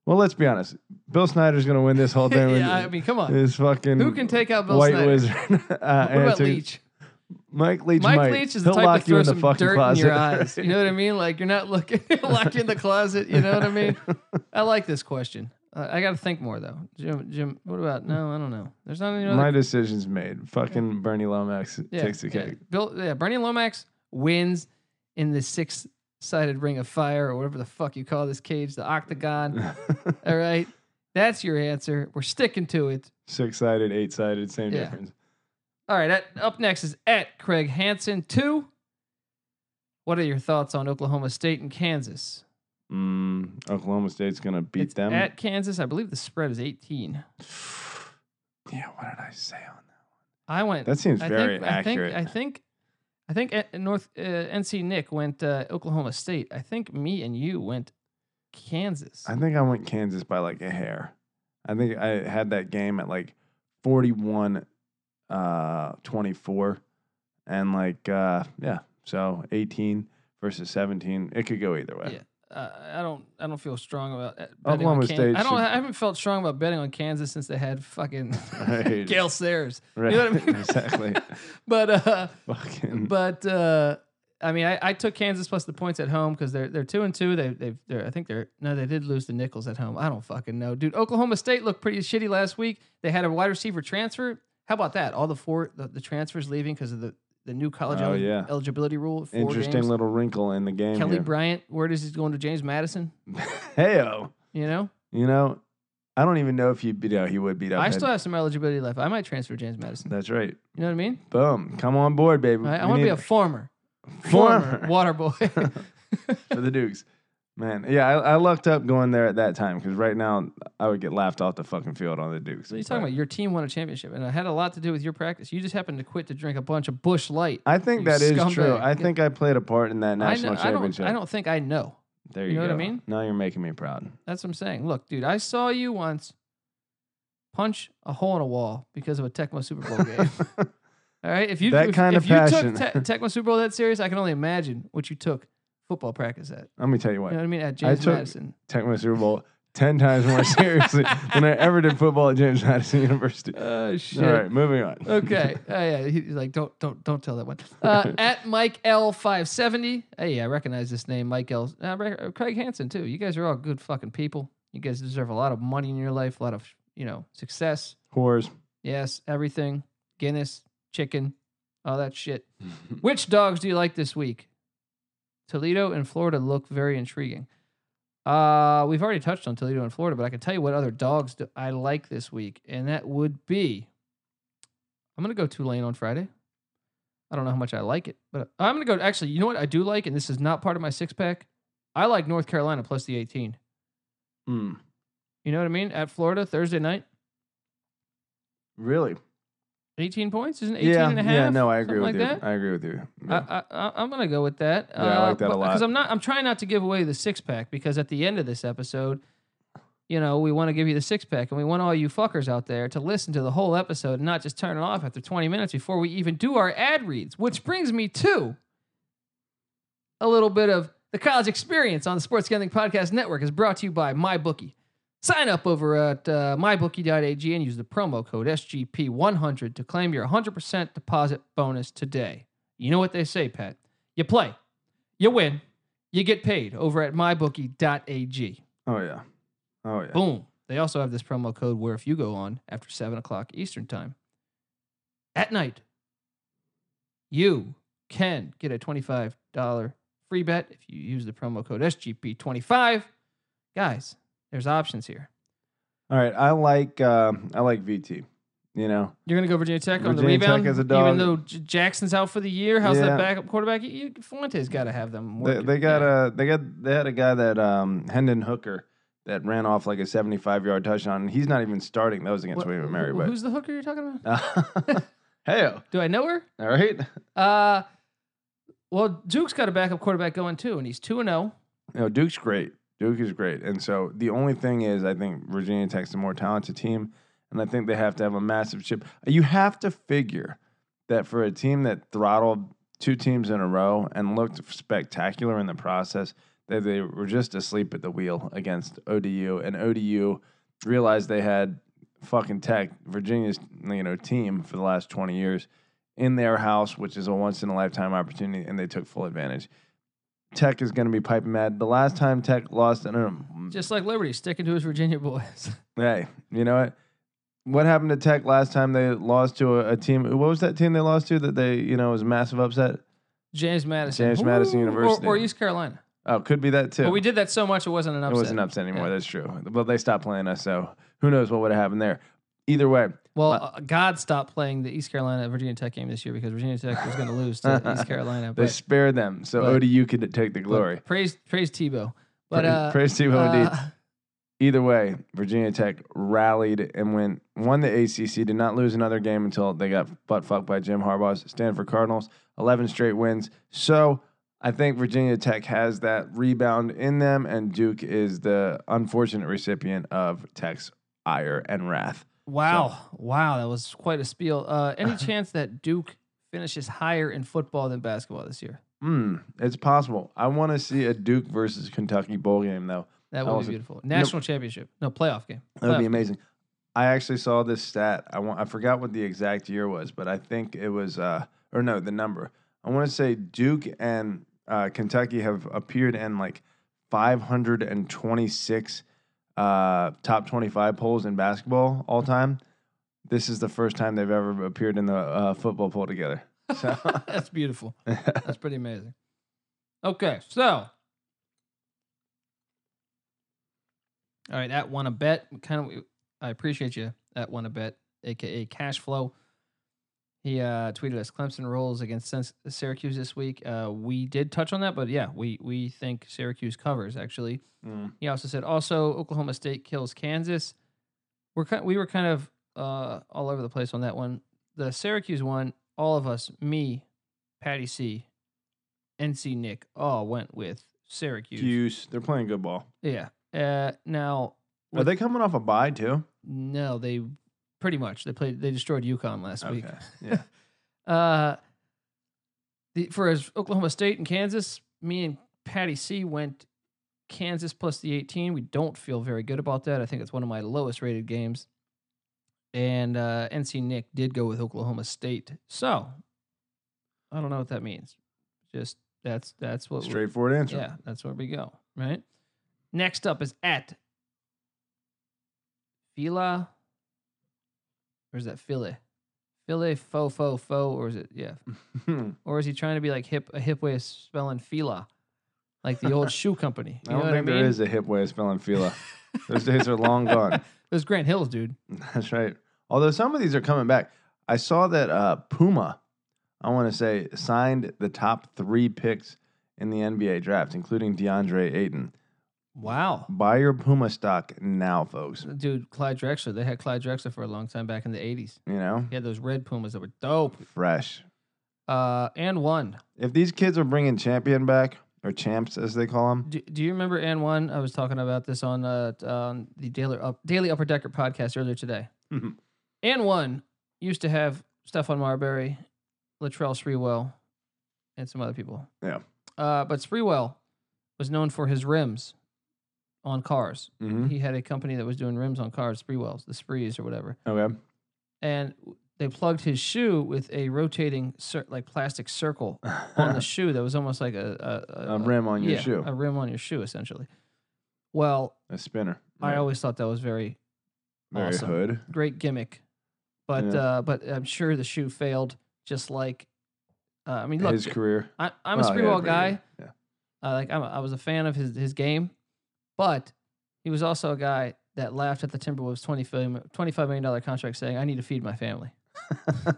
well, let's be honest. Bill Snyder's going to win this whole thing. yeah, I mean, come on. his fucking Who can take out Bill white Snyder? wizard. uh, what about. Leach? Mike Leach. Mike. Leach is the type to throw in the some fucking dirt closet. in your eyes. You know what I mean? Like you're not looking, lock you in the closet. You know what I mean? I like this question. Uh, I got to think more though. Jim, Jim, what about? No, I don't know. There's not any other. My decision's made. Fucking Bernie Lomax yeah, takes the yeah. cake. Bill, yeah, Bernie Lomax wins in the six-sided ring of fire or whatever the fuck you call this cage, the octagon. All right, that's your answer. We're sticking to it. Six sided, eight sided, same Yeah. difference. All right, at, up next is at Craig Hansen two. What are your thoughts on Oklahoma State and Kansas? Mm, Oklahoma State's gonna beat It's them. at Kansas. I believe the spread is 18. yeah, what did I say on that? One? I went. That seems I very think, accurate. I think. I think. I think North uh, NC Nick went uh, Oklahoma State. I think me and you went Kansas. I think I went Kansas by like a hair. I think I had that game at like 41 uh 24 and like uh yeah, so 18 versus 17. It could go either way. Yeah. Uh, I don't. I don't feel strong about uh, betting Oklahoma on Kansas. State I don't. should- I haven't felt strong about betting on Kansas since they had fucking Right. Gale Sayers. Right. You know what I mean? exactly. But uh, Fucking but uh, I mean, I, I took Kansas plus the points at home because they're they're two and two. They they've they're I think they're no they did lose the Nicholls at home. I don't fucking know, dude. Oklahoma State looked pretty shitty last week. They had a wide receiver transfer. How about that? All the four the, the transfers leaving because of the the new college Oh, el- yeah. eligibility rule. Four interesting games. little wrinkle in the game. Kelly here. Bryant. Where does he going to James Madison? Heyo. You know, You know, I don't even know if he beat out. He would beat up. I still have some eligibility left. I might transfer to James Madison. That's right. You know what I mean? Boom. Come on board, baby. I, I want to be a farmer. former water boy. for the Dukes. Man, yeah, I, I lucked up going there at that time because right now I would get laughed off the fucking field on the Dukes. So you're talking about your team won a championship, and it had a lot to do with your practice. You just happened to quit to drink a bunch of Busch Light. I think that is scumbag. true. I think I played a part in that I, national know, I don't. championship. I don't think I know. there you you, know what I mean? Now you're making me proud. That's what I'm saying. Look, dude, I saw you once punch a hole in a wall because of a Tecmo Super Bowl game. All right, if you That if, kind if of you passion. took te- Tecmo Super Bowl that serious, I can only imagine what you took football practice at. Let me tell you You what. know what I mean? At James I took- Madison. Super Bowl ten times more seriously than I ever did football at James Madison University. Oh shit. All right, moving on. Okay. Oh yeah. He's like, don't don't don't tell that one. Uh, at Mike L five seventy. Hey, I recognize this name, Mike L. Uh, uh, Craig Hansen too. You guys are all good fucking people. You guys deserve a lot of money in your life, a lot of you know success. Whores. Yes, everything. Guinness, chicken, all that shit. Which dogs do you like this week? Toledo and Florida look very intriguing. Uh, we've already touched on Toledo and Florida, but I can tell you what other dogs do I like this week, and that would be I'm gonna go Tulane on Friday. I don't know how much I like it, but I'm gonna go. Actually, you know what I do like, and this is not part of my six pack. I like North Carolina plus the 18. Hmm. You know what I mean? At Florida Thursday night, Really? 18 points isn't 18 yeah. and a half. yeah. No, I agree with like you. that? I agree with you. Yeah. I, I, I'm gonna go with that. Yeah, I uh, like that a uh, lot. Because I'm not. I'm trying not to give away the six pack because at the end of this episode, you know, we want to give you the six pack, and we want all you fuckers out there to listen to the whole episode and not just turn it off after 20 minutes before we even do our ad reads. Which brings me to a little bit of the college experience on the Sports Gambling Podcast Network is brought to you by MyBookie. Sign up over at uh, mybookie.ag and use the promo code SGP100 to claim your 100% deposit bonus today. You know what they say, Pat. You play, you win, you get paid over at mybookie.ag. oh yeah. Oh yeah. Boom. They also have this promo code where if you go on after 7 o'clock Eastern Time at night, you can get a $25 free bet if you use the promo code SGP25. Guys, there's options here. All right. I like. Uh, I like VT. You know. You're gonna go Virginia Tech on the Virginia Tech rebound, as a even though J- Jackson's out for the year. How's Yeah. that backup quarterback? You, you, Fuentes got to have them. They, working. they got a they got they had a guy that um Hendon Hooker that ran off like a 75 yard touchdown and he's not even starting. That was against What- William and who- Mary, but Who's the hooker you're talking about? hey, Do I know her? all right. Uh, well, Duke's got a backup quarterback going too, and he's two and oh. zero. You know, Duke's great. Duke is great, and so the only thing is, I think Virginia Tech's a more talented team, and I think they have to have a massive chip. You have to figure that for a team that throttled two teams in a row and looked spectacular in the process, that they were just asleep at the wheel against ODU, and ODU realized they had fucking Tech, Virginia's you know team for the last twenty years, in their house, which is a once in a lifetime opportunity, and they took full advantage. Tech is going to be piping mad. The last time Tech lost, I don't know. Just like Liberty, sticking to his Virginia boys. Hey, you know what? What happened to Tech last time they lost to a, a team? What was that team they lost to that they, you know, was a massive upset? James Madison, James Madison Ooh, or- University. or, East Carolina. Oh, could be that too. But we did that so much it wasn't an upset. it wasn't upset anymore. Yeah. That's true. But they stopped playing us, so who knows what would have happened there. Either way, Well, Uh, God stopped playing the East Carolina Virginia Tech game this year because Virginia Tech was going to lose to East Carolina. But, they But, spared them, so but- ODU could take the glory. praise praise Tebow. But praise, uh, praise Tebow indeed. uh, Either way, Virginia Tech rallied and went won the ACC. Did not lose another game until they got butt fucked by Jim Harbaugh's Stanford Cardinals. Eleven straight wins. So I think Virginia Tech has that rebound in them, and Duke is the unfortunate recipient of Tech's ire and wrath. Wow, wow, that was quite a spiel. Uh, any chance that Duke finishes higher in football than basketball this year? Hmm, it's possible. I want to see a Duke versus Kentucky bowl game though. That would was be beautiful. National championship, no playoff game. That would be amazing. I actually saw this stat. I want. I forgot what the exact year was, but I think it was. Uh, or no, the number. I want to say Duke and uh, Kentucky have appeared in like 526 uh, top 25 polls in basketball all time. This is the first time they've ever appeared in the uh, football poll together. So That's beautiful. That's pretty amazing. Okay, so all right, at one a bet. Kind of, I appreciate you at one a bet, aka cash flow. He uh, tweeted us Clemson rolls against Syracuse this week. Uh, we did touch on that, but yeah, we we think Syracuse covers actually. Mm. He also said also Oklahoma State kills Kansas. We're kind, we were kind of uh, all over the place on that one. The Syracuse one, all of us, me, Patty C, NC Nick, all went with Syracuse. Cuse. They're playing good ball. Yeah. Uh, now Are they coming off a bye too? no, they pretty much they played they destroyed UConn last week. Okay. Yeah. Uh, the, for as Oklahoma State and Kansas, me and Patty C went Kansas plus the 18. We don't feel very good about that. I think it's one of my lowest rated games. And uh, NC Nick did go with Oklahoma State. So I don't know what that means. Just that's that's what we- Straightforward answer. yeah, that's where we go. Right. Next up is at Fila. Or is that Philly? Philly fo fo fo, or is it yeah? Or is he trying to be like hip a hip way of spelling Fila, like the old shoe company? I don't what think I mean? there is a hip way of spelling fila. Those days are long gone. Was Grant Hills, dude. That's right. Although some of these are coming back. I saw that uh, Puma, I want to say, signed the top three picks in the NBA draft, including DeAndre Ayton. Wow, Buy your Puma stock now, folks. dude, Clyde Drexler. They had Clyde Drexler for a long time back in the '80s. You know, He had those red Pumas that were dope. fresh. Uh, and one. If these kids are bringing champion back, or champs as they call them, Do, do you remember and one? I was talking about this on uh on the Daily Up, Daily Upper Decker podcast earlier today. Mhm. and one used to have Stephon Marbury, Latrell Sprewell, and some other people. Yeah. Uh, but Sprewell was known for his rims on cars. mm-hmm. He had a company that was doing rims on cars, Sprewells, the Sprees or whatever. okay. And they plugged his shoe with a rotating cir- like plastic circle on the shoe that was almost like a a, a rim on your yeah, shoe, a rim on your shoe, essentially. Well, a spinner. I always thought that was very Very awesome. hood. great gimmick, but Yeah. uh, but I'm sure the shoe failed. Just like, uh, I mean, look, His career. I, I'm Well, a had Sprewell guy. Yeah. Uh, like I'm, a, I was a fan of his his game, but he was also a guy that laughed at the Timberwolves 25 $25 million contract, saying, "I need to feed my family."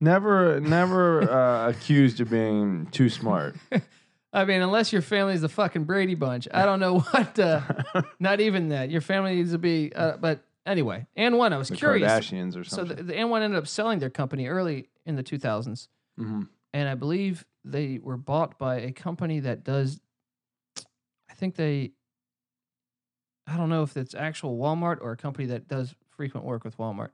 never, never uh, accused of being too smart. I mean, unless your family's the fucking Brady Bunch, I don't know what. Uh, not even that. Your family needs to be. Uh, but anyway, and one, I was the curious. Kardashians or So something. the, the and one ended up selling their company early in the 2000s. Mhm. and I believe they were bought by a company that does. I think they. I don't know if it's actual Walmart or a company that does frequent work with Walmart,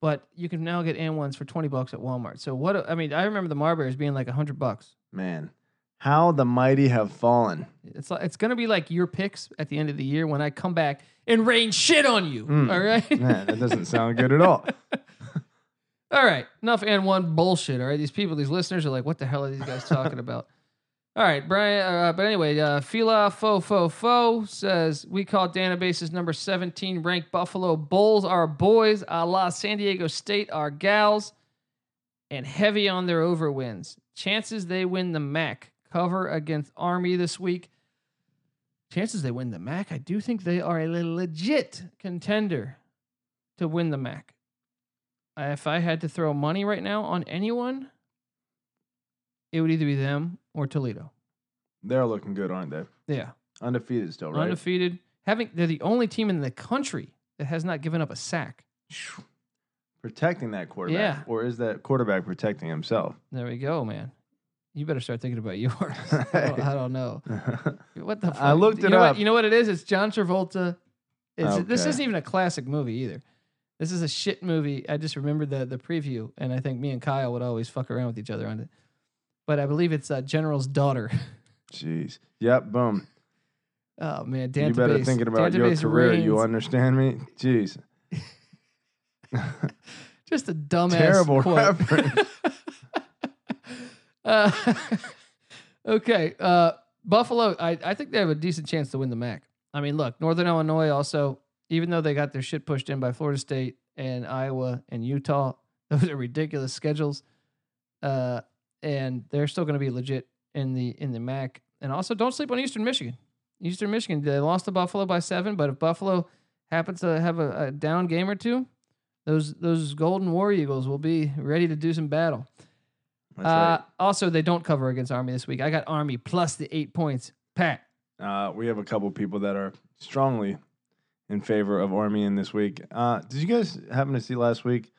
but you can now get N ones for twenty bucks at Walmart. So what? I mean, I remember the Marbury's being like hundred bucks. Man, how the mighty have fallen. It's like it's gonna be like your picks at the end of the year when I come back and rain shit on you. Mm. All right. Man, that doesn't sound good at all. All right, enough N one bullshit. All right, these people, these listeners are like, what the hell are these guys talking about? All right, Brian. Uh, but anyway, uh, Fila Fo Fo Fo says we call databases number seventeen ranked Buffalo Bulls our boys, a la San Diego State our gals, and heavy on their over wins. Chances they win the MAC cover against Army this week. Chances they win the MAC. I do think they are a legit contender to win the MAC if I had to throw money right now on anyone, it would either be them or Toledo. They're looking good, aren't they? Yeah, Undefeated still, right? undefeated. Having they're the only team in the country that has not given up a sack. Protecting that quarterback. Yeah. Or is that quarterback protecting himself? There we go, man. You better start thinking about yours. I, don't, I don't know what the. Fuck? I looked you it know up. What, you know what it is? It's John Travolta. It's, This isn't even a classic movie either. This is a shit movie. I just remembered the the preview, and I think me and Kyle would always fuck around with each other on it. But I believe it's uh, General's daughter. Jeez. Yep, boom. Oh man, you better thinking about your Dantabase career. You understand me? Jeez. Just a dumbass Terrible quote. reference. uh, okay, uh, Buffalo. I, I think they have a decent chance to win the MAC. I mean, look, Northern Illinois also, even though they got their shit pushed in by Florida State and Iowa and Utah, those are ridiculous schedules. Uh, and they're still going to be legit in the in the MAC. And also, don't sleep on Eastern Michigan. Eastern Michigan, they lost to Buffalo by seven, but if Buffalo happens to have a, a down game or two, Those those Golden War Eagles will be ready to do some battle. That's Uh, Also, they don't cover against Army this week. I got Army plus the eight points. Pat. Uh, we have a couple people that are strongly in favor of Army in this week. Uh, did you guys happen to see last week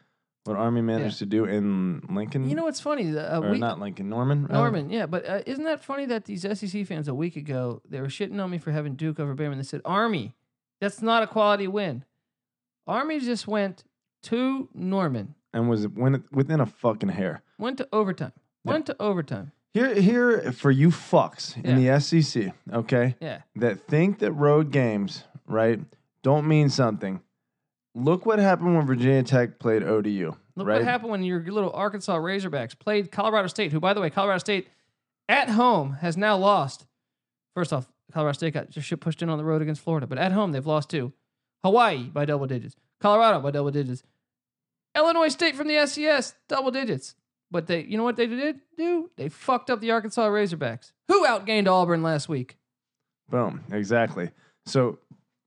what Army managed to do in Lincoln? you know what's funny? Uh, or we, not Lincoln, Norman. rather? Norman, yeah, but uh, isn't that funny that these SEC fans a week ago they were shitting on me for having Duke over Bama? and They said Army, that's not a quality win. Army just went to Norman, and was when within a fucking hair. went to overtime, went to overtime. Here, here for you fucks in the SEC, okay, Yeah, that think that road games, right, don't mean something. Look what happened when Virginia Tech played ODU. look right? what happened when your little Arkansas Razorbacks played Colorado State, who, by the way, Colorado State at home has now lost. First off, Colorado State got just shit pushed in on the road against Florida, but at home they've lost two. Hawaii by double digits, Colorado by double digits, Illinois State from the FCS double digits. But they, you know what they did do? They fucked up the Arkansas Razorbacks, who outgained Auburn last week. Boom. Exactly. So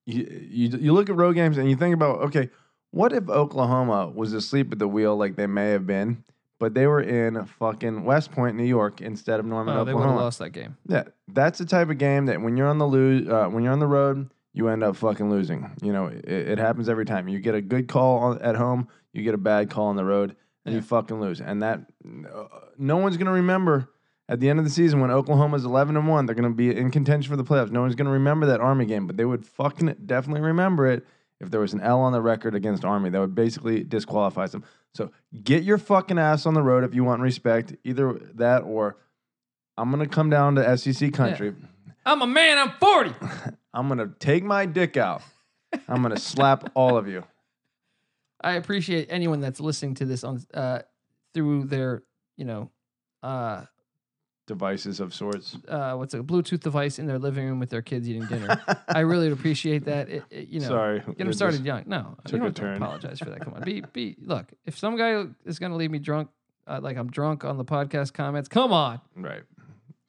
you, you you look at road games and you think about okay, what if Oklahoma was asleep at the wheel like they may have been, but they were in fucking West Point, New York, instead of Norman, Oh, they would have Oklahoma. lost that game. Yeah, that's the type of game that when you're on the lose, uh, when you're on the road, you end up fucking losing. You know, it, it happens every time. You get a good call on, at home, you get a bad call on the road, and you fucking lose. And that uh, no one's gonna remember at the end of the season when Oklahoma's 11 and one. They're gonna be in contention for the playoffs. No one's gonna remember that Army game, but they would fucking definitely remember it if there was an L on the record against Army. That would basically disqualify them. So get your fucking ass on the road if you want respect. Either that or I'm gonna come down to SEC country. I'm a man. I'm 40. I'm gonna take my dick out. I'm gonna slap all of you. I appreciate anyone that's listening to this on uh, through their, you know, uh, Devices of sorts. uh, what's a Bluetooth device in their living room with their kids eating dinner. I really appreciate that. It, it- you know, Sorry. get it them started young. No, took you a don't to turn. apologize for that. Come on, be be. Look, if some guy is going to leave me drunk, uh, like I'm drunk on the podcast comments, come on, Right.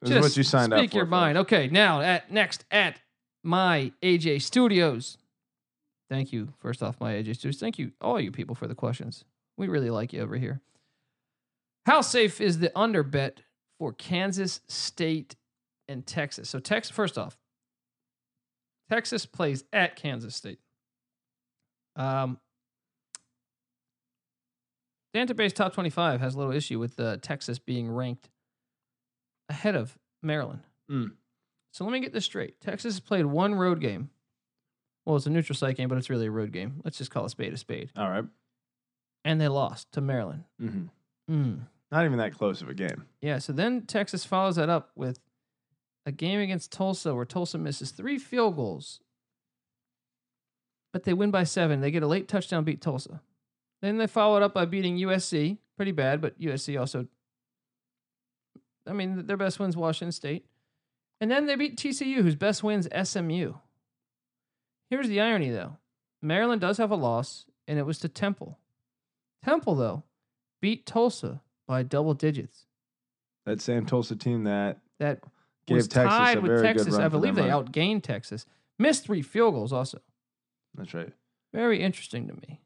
This just is what you signed speak up for. your mind. Okay, now at next at my AJ Studios. Thank you. First off, my AJ Studios. Thank you, all you people, for the questions. We really like you over here. How safe is the under bet for Kansas State and Texas? So, Texas, first off, Texas plays at Kansas State. Um, Database Top 25 has a little issue with uh, Texas being ranked ahead of Maryland. Mm. So let me get this straight. Texas has played one road game. Well, it's a neutral site game, but it's really a road game. Let's just call a spade a spade. All right. And they lost to Maryland. hmm Mm. Not even that close of a game. Yeah, so then Texas follows that up with a game against Tulsa where Tulsa misses three field goals, but they win by seven. They get a late touchdown, beat Tulsa. Then they follow it up by beating USC, pretty bad, but USC also, I mean, their best win's Washington State. And then they beat TCU, whose best win's SMU. Here's the irony, though Maryland does have a loss, and it was to Temple. Temple, though, beat Tulsa by double digits That same Tulsa team that that gave was Texas tied a with very Texas. good run I believe they money. outgained Texas. Missed three field goals also. That's right. Very interesting to me.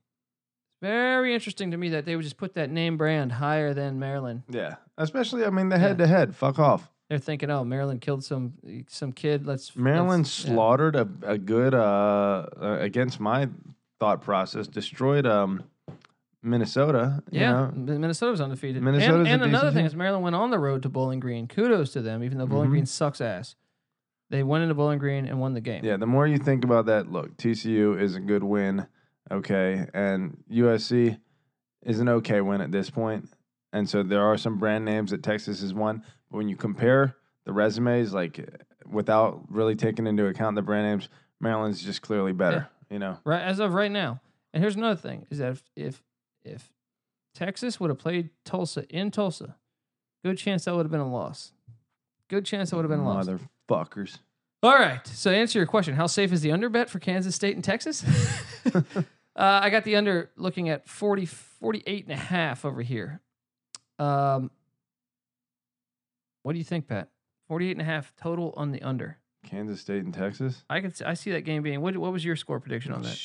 Very interesting to me that they would just put that name brand higher than Maryland. Yeah. Especially, I mean, the head to head. Fuck off. They're thinking, oh, Maryland killed some some kid. Let's Maryland let's- yeah. slaughtered a, a good, uh, uh, against my thought process, destroyed um, Minnesota. you Yeah, know? Minnesota was undefeated. Minnesota's and and another thing team. is Maryland went on the road to Bowling Green. Kudos to them, even though Bowling Mhm. Green sucks ass. They went into Bowling Green and won the game. Yeah, the more you think about that, look, TCU is a good win, okay, and USC is an okay win at this point. And so there are some brand names that Texas has won, but when you compare the resumes, like without really taking into account the brand names, Maryland's just clearly better. You know, right as of right now. And here's another thing: is that if if, if Texas would have played Tulsa in Tulsa, good chance that would have been a loss. Good chance that would have been a loss. motherfuckers. All right. So to answer your question, how safe is the under bet for Kansas State and Texas? uh, I got the under looking at 40, 48 and a half over here. Um, what do you think, Pat? 48 and a half total on the under. Kansas State and Texas. I could I see that game being what what was your score prediction on that?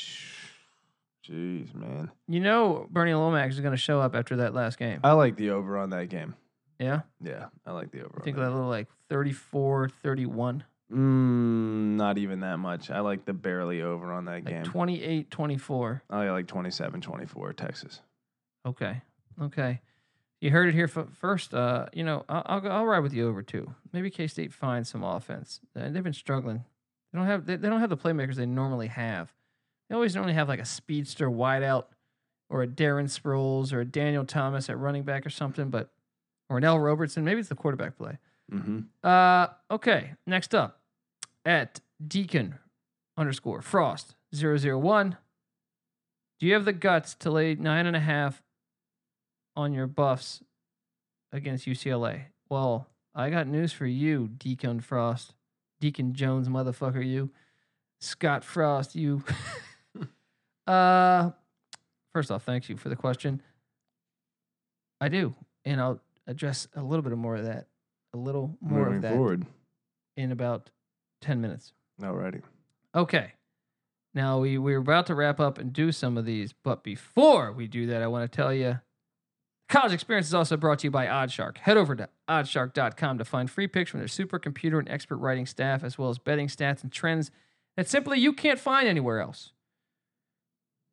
Jeez, man. You know, Bernie Lomax is going to show up after that last game. I like the over on that game. yeah? Yeah, I like the over. I on think that. that little like 34 31, Mm, not even that much. I like the barely over on that like game. 28 24. I like 27 24 Texas. Okay. Okay. You heard it here f- first. Uh, you know, I'll, I'll go- I'll ride with you over too. Maybe K State finds some offense. Uh, they've been struggling. They don't have they, they don't have the playmakers they normally have. They always normally have like a speedster wideout or a Darren Sproles or a Daniel Thomas at running back or something, but or an Ell Roberson. Maybe it's the quarterback play. Mm-hmm. Uh, okay. Next up, at Deacon underscore Frost 001. Do you have the guts to lay nine and a half on your buffs against UCLA? Well, I got news for you, Deacon Frost, Deacon Jones, motherfucker. You, Scott Frost. You. uh, first off, thank you for the question. I do, and I'll address a little bit more of that, a little more Moving of that forward. in about 10 minutes. Alrighty. Okay. Now we we're about to wrap up and do some of these, but before we do that, I want to tell you College Experience is also brought to you by Oddshark. Head over to oddshark.com to find free picks from their supercomputer and expert writing staff, as well as betting stats and trends that simply you can't find anywhere else.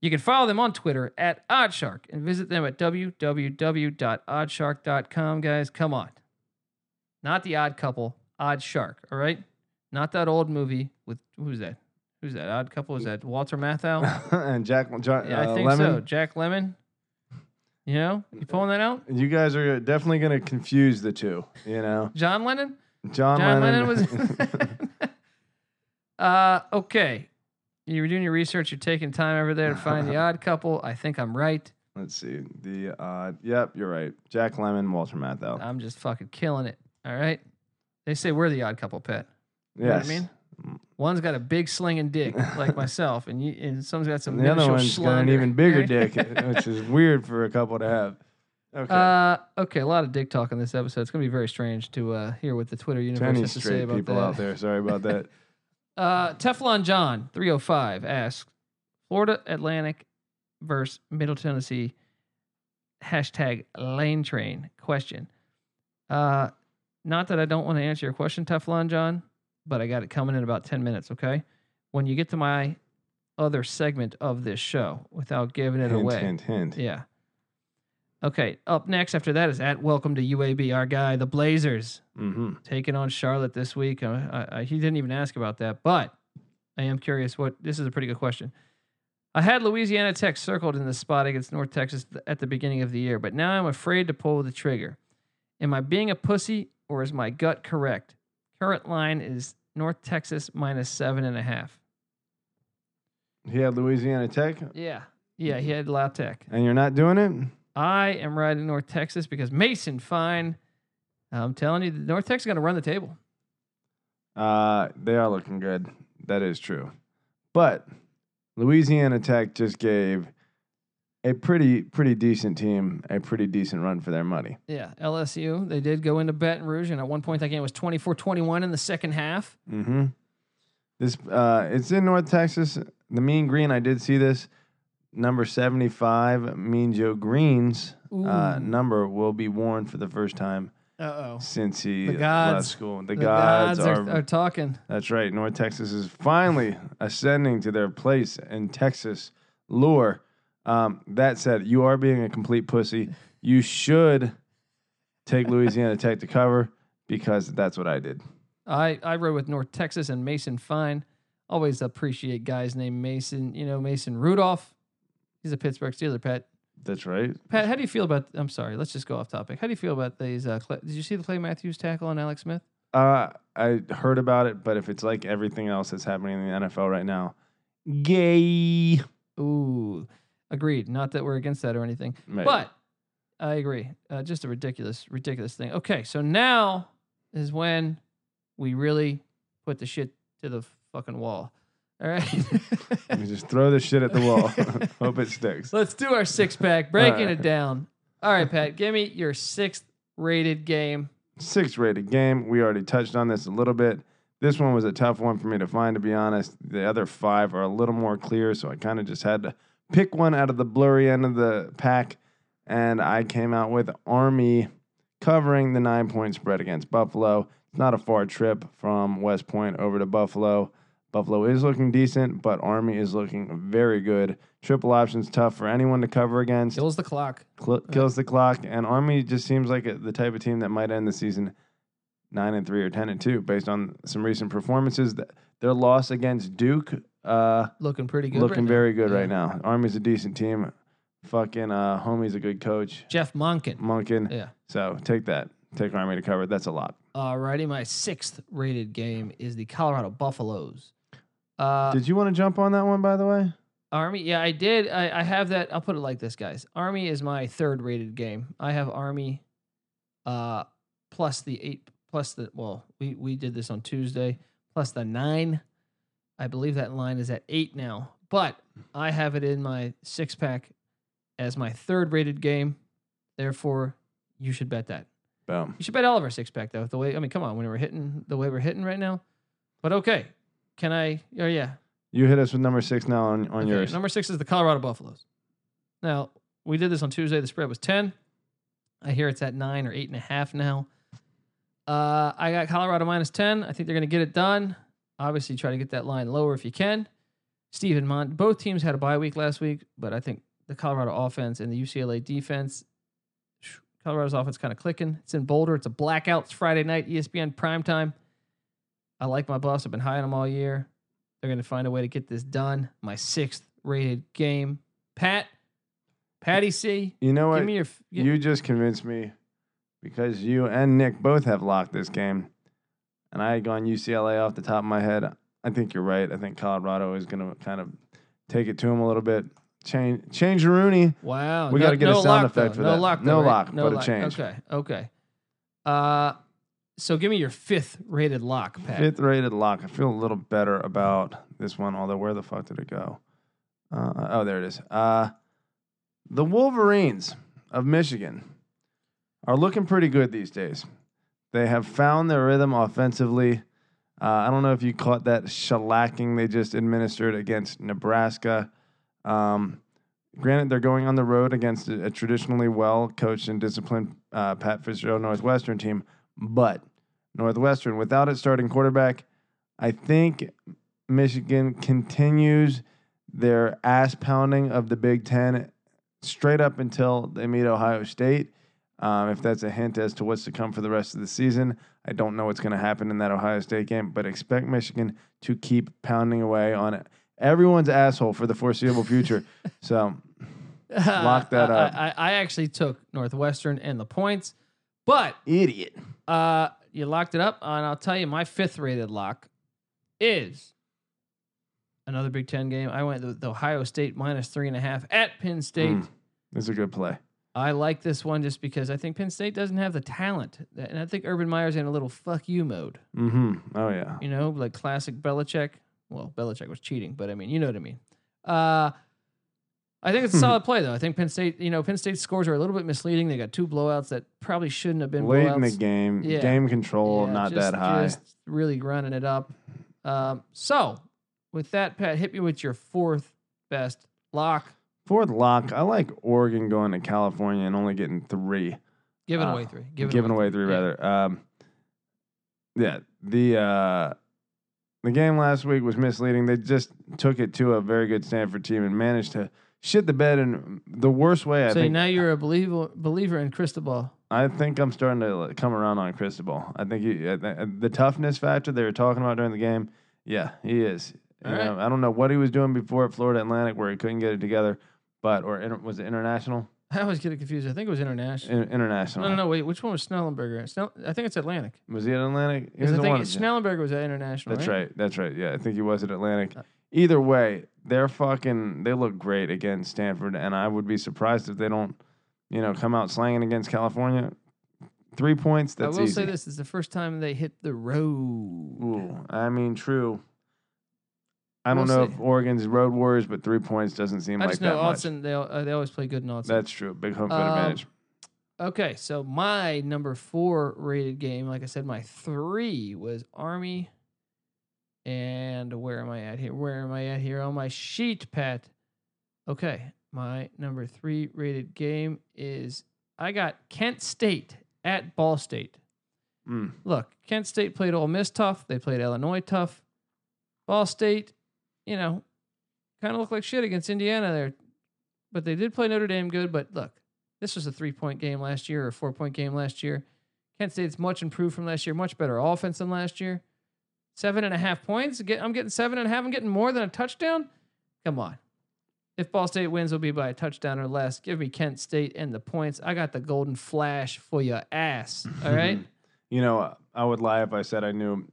You can follow them on Twitter at Oddshark and visit them at www.oddshark.com. Guys, come on. Not the odd couple, Odd Shark, all right? Not that old movie with who's that? Who's that? Odd couple? Is that Walter Matthau? and Jack, John, Yeah, I uh, think so. Lemon. Jack Lemmon. You know, you pulling that out? You guys are definitely going to confuse the two. You know, John Lennon? John, John Lennon, Lennon was. uh, okay. You were doing your research. You're taking time over there to find the odd couple. I think I'm right. Let's see. The uh, yep, you're right. Jack Lemmon, Walter Matthau. I'm just fucking killing it. All right. They say we're the odd couple, pet. know what I mean? One's got a big slinging dick like myself, and you, and some's got some the other one's got an even bigger dick, which is weird for a couple to have. Okay. Uh, okay, a lot of dick talk in this episode. It's gonna be very strange to uh, hear what the Twitter universe has to say about people that. out there. Sorry about that. Uh, Teflon John three hundred five asks Florida Atlantic versus Middle Tennessee. Hashtag lane train question. Uh, not that I don't want to answer your question, Teflon John, but I got it coming in about ten minutes. Okay, when you get to my other segment of this show, without giving it hint, away, hint, hint. yeah. Okay, up next after that is at Welcome to UAB, our guy, the Blazers Mm-hmm. taking on Charlotte this week. Uh, I, I, he didn't even ask about that, but I am curious. What this is a pretty good question. I had Louisiana Tech circled in the spot against North Texas at the beginning of the year, but now I'm afraid to pull the trigger. Am I being a pussy or is my gut correct? Current line is North Texas minus seven and a half. He had Louisiana Tech, Yeah, yeah, he had La Tech. and you're not doing it. I am riding North Texas because Mason Fine. I'm telling you, North Texas is going to run the table. Uh, they are looking good. That is true. But Louisiana Tech just gave a pretty pretty decent team a pretty decent run for their money. Yeah, LSU. They did go into Baton Rouge, and at one point that game was 24-21 in the second half. Mm-hmm. This uh, it's in North Texas. The Mean Green. I did see this. Number seventy-five, Mean Joe Greene's uh, number will be worn for the first time Uh-oh. since he The left gods. school. The, The gods, are, are talking. That's right. North Texas is finally ascending to their place in Texas lore. Um, that said, you are being a complete pussy. You should take Louisiana Tech to cover because that's what I did. I, I rode with North Texas and Mason Fine. Always appreciate guys named Mason. You know, Mason Rudolph. He's a Pittsburgh Steeler, Pat. That's right. Pat, how do you feel about? I'm sorry, let's just go off topic. How do you feel about these? Uh, Cla- did you see the Clay Matthews tackle on Alex Smith? Uh, I heard about it, but if it's like everything else that's happening in the NFL right now, gay. Ooh, agreed. Not that we're against that or anything, Maybe. but I agree. Uh, just a ridiculous, ridiculous thing. Okay, so now is when we really put the shit to the fucking wall. All right. Let me just throw this shit at the wall. Hope it sticks. Let's do our six pack, breaking right. it down. All right, Pat, give me your sixth rated game. Sixth rated game. We already touched on this a little bit. This one was a tough one for me to find, to be honest. The other five are a little more clear, so I kind of just had to pick one out of the blurry end of the pack, and I came out with Army covering the nine point spread against Buffalo. It's not a far trip from West Point over to Buffalo. Buffalo is looking decent, but Army is looking very good. Triple options tough for anyone to cover against. Kills the clock. Cl- kills the clock, and Army just seems like a, the type of team that might end the season nine and three or ten and two based on some recent performances. Their loss against Duke, uh, Looking pretty good. looking right very good Yeah. right now. Army's a decent team. Fucking uh, homie's a good coach. Jeff Monken. Monken. Yeah. So take that. Take Army to cover. That's a lot. Alrighty, my sixth rated game is the Colorado Buffaloes. Uh, Did you want to jump on that one, by the way? Army, yeah, I did. I, I have that. I'll put it like this, guys. Army is my third rated game. I have Army, uh, plus the eight, plus the well, we we did this on Tuesday, plus the nine. I believe that line is at eight now, but I have it in my six pack as my third rated game. Therefore, you should bet that. Boom. You should bet all of our six pack though. The way I mean, come on, when we're hitting the way we're hitting right now. But okay, can I? Oh yeah, You hit us with number six now on, on Okay, yours. Number six is the Colorado Buffaloes. Now, we did this on Tuesday. The spread was 10. I hear it's at nine or eight and a half now. Uh, I got Colorado minus 10. I think they're going to get it done. Obviously, try to get that line lower if you can. Stephen Mont, both teams had a bye week last week, but I think the Colorado offense and the UCLA defense, Colorado's offense kind of clicking. It's in Boulder. It's a blackout. It's Friday night, ESPN primetime. I like my boss. I've been high on them all year. They're going to find a way to get this done. My sixth rated game. Pat, Patty C, you know what? give me your. f- You just convinced me because you and Nick both have locked this game. And I had gone UCLA off the top of my head. I think you're right. I think Colorado is going to kind of take it to him a little bit. Change, change Rooney. wow. we no- gotta get a no sound lock, effect though. for no that. Lock, No right? lock, no but a change. Okay. Okay. Uh, so give me your fifth rated lock, Pat. Fifth rated lock. I feel a little better about this one, although where the fuck did it go? Uh, oh, there it is. Uh, the Wolverines of Michigan are looking pretty good these days. They have found their rhythm offensively. Uh, I don't know if you caught that shellacking they just administered against Nebraska. Um, granted, they're going on the road against a, a traditionally well coached and disciplined uh, Pat Fitzgerald Northwestern team, but Northwestern without its starting quarterback, I think Michigan continues their ass pounding of the Big Ten straight up until they meet Ohio State. Um, if that's a hint as to what's to come for the rest of the season, I don't know what's going to happen in that Ohio State game, but expect Michigan to keep pounding away on it. Everyone's asshole for the foreseeable future. so Lock that I- up. I, I actually took Northwestern and the points, but idiot. Uh, you locked it up, and I'll tell you my fifth rated lock is another Big Ten game. I went with the Ohio State minus three and a half at Penn State. Mm. It's a good play. I like this one just because I think Penn State doesn't have the talent, and I think Urban Meyer's in a little fuck you mode. Mm-hmm. Oh yeah. You know, like classic Belichick. Well, Belichick was cheating, but I mean, you know what I mean. Uh, I think it's a solid play though. I think Penn State, you know, Penn State's scores are a little bit misleading. They got two blowouts that probably shouldn't have been Late blowouts. in the game, Yeah. game control Yeah, not just- that high. Just really running it up. Um, so, with that, Pat, hit me with your fourth best lock. Fourth lock, I like Oregon going to California and only getting three. Giving Uh, away three. Giving away three, Yeah. rather. Um, yeah, the uh, the game last week was misleading. They just took it to a very good Stanford team and managed to shit the bed in the worst way. I So think. now you're a believer believer in Cristobal. I think I'm starting to come around on Cristobal. I think he, I th- the toughness factor they were talking about during the game. Yeah, he is. Right. know, I don't know what he was doing before at Florida Atlantic where he couldn't get it together, but or inter, was it international? I always get it confused. I think it was international. In, international. No, no, no. Wait, which one was Schnellenberger? Snell, I think it's Atlantic. Was he at Atlantic? He was I the one. think Schnellenberger was at international. That's right. That's right. Yeah, I think he was at Atlantic. Uh, Either way, they're fucking. They look great against Stanford, and I would be surprised if they don't, you know, come out slanging against California. Three points. That's I will easy. say this is the first time they hit the road. Ooh, I mean, true. I don't We'll know see. if Oregon's road warriors, but three points doesn't seem I like just that know much. Austin. They uh, they always play good in Austin. That's true. Big home field Um, advantage. Okay, so my number four rated game, like I said, my three was Army. And where am I at here? Where am I at here on my sheet, Pat? Okay, my number three rated game is I got Kent State at Ball State. Mm. Look, Kent State played Ole Miss tough. They played Illinois tough. Ball State, you know, kind of looked like shit against Indiana there, but they did play Notre Dame good. But look, this was a three point game last year or a four point game last year. Kent State's much improved from last year, much better offense than last year. Seven and a half points. Get, I'm getting seven and a half. I'm getting more than a touchdown. Come on. If Ball State wins, it'll be by a touchdown or less. Give me Kent State and the points. I got the golden flash for your ass. All right. You know, I would lie if I said I knew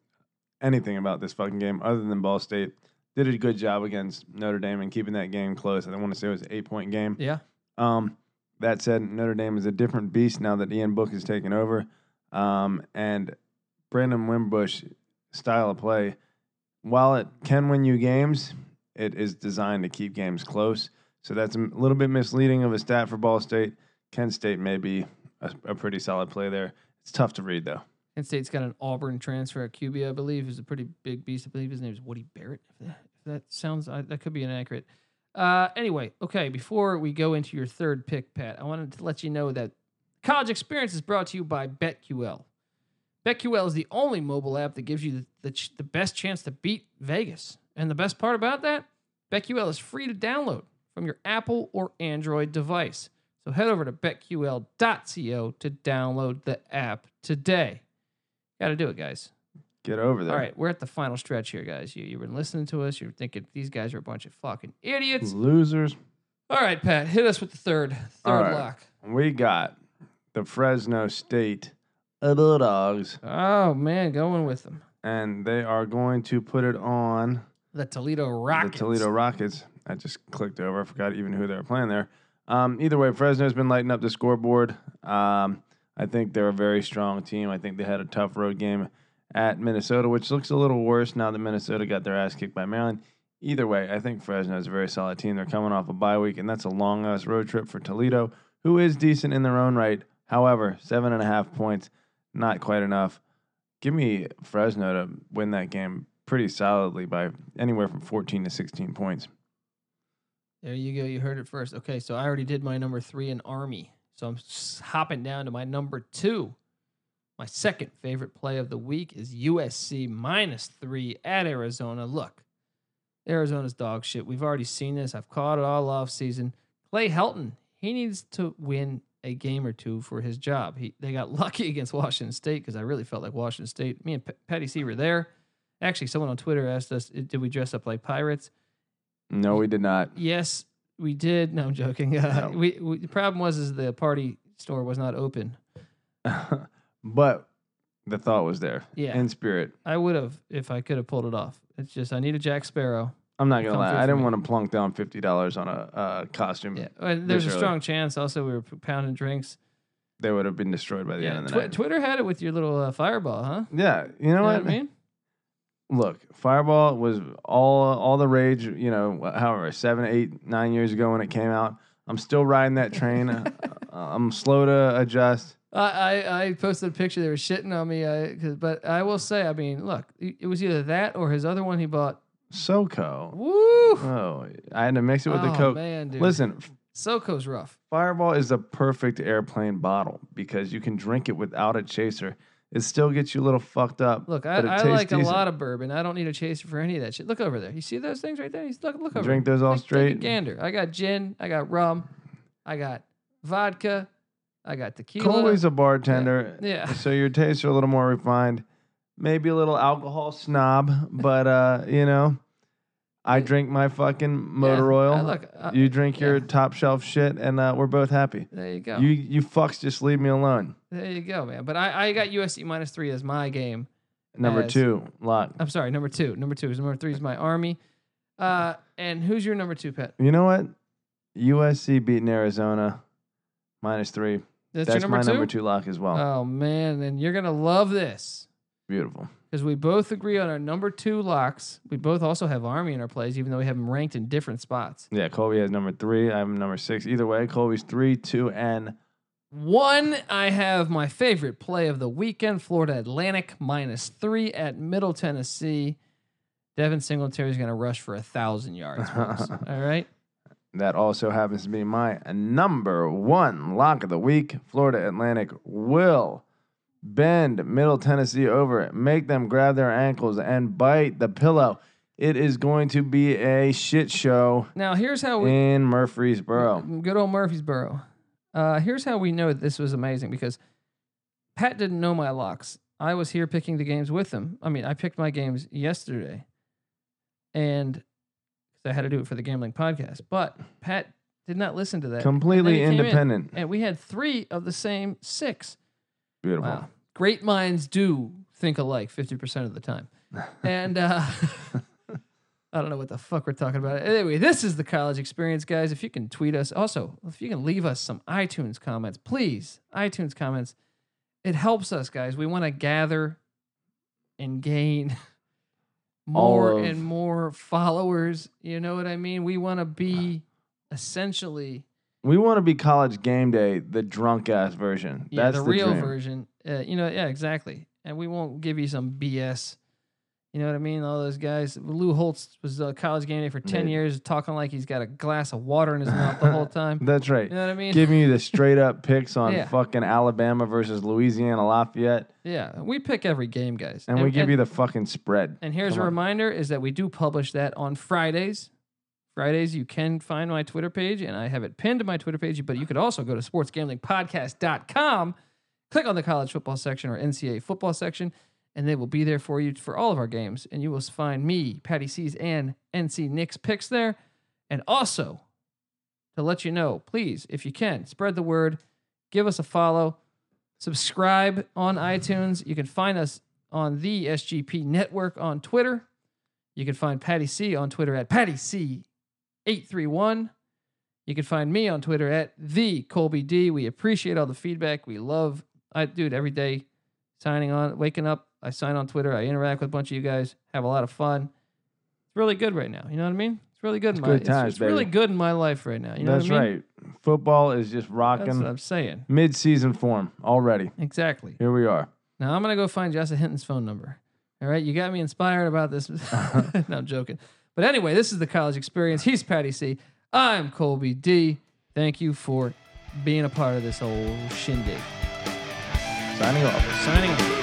anything about this fucking game other than Ball State did a good job against Notre Dame and keeping that game close. I don't want to say it was an eight point game. yeah. Um, that said, Notre Dame is a different beast now that Ian Book has taken over. Um, and Brandon Wimbush style of play, while it can win you games, it is designed to keep games close. So that's a little bit misleading of a stat for Ball State. Kent State may be a, a pretty solid play there. It's tough to read though. Kent State's got an Auburn transfer at QB, I believe, who's a pretty big beast. I believe his name is Woody Barrett. If that, if that sounds, that could be inaccurate. Uh, anyway, okay, before we go into your third pick, Pat, I wanted to let you know that college experience is brought to you by BetQL. BetQL is the only mobile app that gives you the, the, the best chance to beat Vegas. And the best part about that, BetQL is free to download from your Apple or Android device. So head over to betql.co to download the app today. Got to do it, guys. Get over there. All right, we're at the final stretch here, guys. You you've been listening to us. You're thinking these guys are a bunch of fucking idiots. Losers. All right, Pat, hit us with the third third right. lock. We got the Fresno State Bulldogs, Oh man, going with them. and they are going to put it on The Toledo Rockets. the Toledo Rockets. I just clicked over. I forgot even who they were playing there. Um, either way, Fresno's been lighting up the scoreboard. Um, I think they're a very strong team. I think they had a tough road game at Minnesota, which looks a little worse now that Minnesota got their ass kicked by Maryland. Either way, I think Fresno is a very solid team. They're coming off a bye week, and that's a long ass road trip for Toledo, who is decent in their own right. However, seven and a half points, not quite enough. Give me Fresno to win that game pretty solidly by anywhere from 14 to 16 points. There you go. You heard it first. Okay, so I already did my number three in Army. So I'm hopping down to my number two. My second favorite play of the week is USC minus three at Arizona. Look, Arizona's dog shit. We've already seen this. I've caught it all off season. Clay Helton, he needs to win a game or two for his job. He they got lucky against Washington State because I really felt like Washington State. Me and P- Patty C were there. Actually, someone on Twitter asked us, "Did we dress up like pirates?" No, we did not. Yes, we did. No, I'm joking. Uh, No. we, we the problem was is the party store was not open. but the thought was there Yeah. in spirit. I would have if I could have pulled it off. It's just I need a Jack Sparrow. I'm not gonna lie. I didn't want to plunk down fifty dollars on a uh, costume. Yeah, and there's a early. strong chance. Also, we were pounding drinks. They would have been destroyed by the Yeah, end of the Twi- night. Twitter had it with your little uh, fireball, huh? yeah, you know You know what? what I mean? Look, Fireball was all all the rage. You know, however, seven, eight, nine years ago when it came out. I'm still riding that train. uh, I'm slow to adjust. I, I I posted a picture. They were shitting on me. I, but I will say, I mean, look, it was either that or his other one he bought. SoCo. Woo! Oh, I had to mix it with the oh, Coke. man, dude. Listen, SoCo's rough. Fireball is a perfect airplane bottle because you can drink it without a chaser. It still gets you a little fucked up. Look, I, but it I tastes like a decent. lot of bourbon. I don't need a chaser for any of that shit. Look over there. You see those things right there? He's look look over. Drink those all Take- take a straight. gander. I got gin. I got rum. I got vodka. I got tequila. Colby's a bartender, Yeah. so your tastes are a little more refined. Maybe a little alcohol snob, but uh, you know, I drink my fucking motor Yeah, oil. I look, I- you drink your yeah. top shelf shit, and uh, we're both happy. There you go. You you fucks just leave me alone. there you go, man. But I, I got USC minus three as my game. Number As- two, lock. I'm sorry, number two. Number two is number three is my army. Uh, and who's your number two pet? You know what? USC beating Arizona, minus three. That's, That's your number my two. number two lock as well. Oh man, then you're gonna love this. Beautiful. because we both agree on our number two locks. We both also have Army in our plays, even though we have them ranked in different spots. Yeah, Colby has number three. I have number six. Either way, Colby's three, two, and One, I have my favorite play of the weekend Florida Atlantic minus three at Middle Tennessee. Devin Singletary is going to rush for a thousand yards. folks. All right. That also happens to be my number one lock of the week. Florida Atlantic will bend Middle Tennessee over, make them grab their ankles and bite the pillow. It is going to be a shit show Now here's how we in Murfreesboro. good old Murfreesboro. Uh, here's how we know that this was amazing because Pat didn't know my locks. I was here picking the games with him. I mean, I picked my games yesterday, and because I had to do it for the gambling podcast. But Pat did not listen to that. Completely And then he came in, independent. and we had three of the same six. Beautiful. Wow. Great minds do think alike 50% of the time. And uh, I don't know what the fuck we're talking about. Anyway, this is the college experience, guys. If you can tweet us, also, if you can leave us some iTunes comments, please, iTunes comments. It helps us, guys. We want to gather and gain more of- and more followers. You know what I mean? We want to be essentially We want to be college game day, the drunk ass version. Yeah, That's the, the, real dream. version. Uh, you know, yeah, exactly. And we won't give you some BS. You know what I mean? All those guys. Lou Holtz was a college game day for ten Yeah. years, talking like he's got a glass of water in his mouth the whole time. That's right. You know what I mean? Giving you the straight up picks on Yeah. fucking Alabama versus Louisiana Lafayette, yeah, we pick every game, guys. and, we give you the fucking spread. And here's Come a on. reminder: is that we do publish that on Fridays. Fridays, you can find my Twitter page, and I have it pinned to my Twitter page. But you could also go to sportsgamblingpodcast.com, click on the college football section or NCAA football section, and they will be there for you for all of our games. And you will find me, Patty C's, and NC Nick's picks there. And also, to let you know, please, if you can, spread the word, give us a follow, subscribe on iTunes. You can find us on the SGP Network on Twitter. You can find Patty C on Twitter at Patty C831. You can find me on Twitter at the Colby D. We appreciate all the feedback. We love, I dude, every day signing on, waking up. I sign on Twitter. I interact with a bunch of you guys. Have a lot of fun. It's really good right now. You know what I mean? It's really good. It's in my, good times, it's, it's really good in my life right now. You know That's what I mean? right. Football is just That's what rocking I'm saying. mid season form already. Exactly. Here we are. Now I'm gonna go find Jessa Hinton's phone number. All right, you got me inspired about this. no, I'm joking. But anyway, this is the college experience. He's Patty C. I'm Colby D. Thank you for being a part of this old shindig. Signing off. Signing off.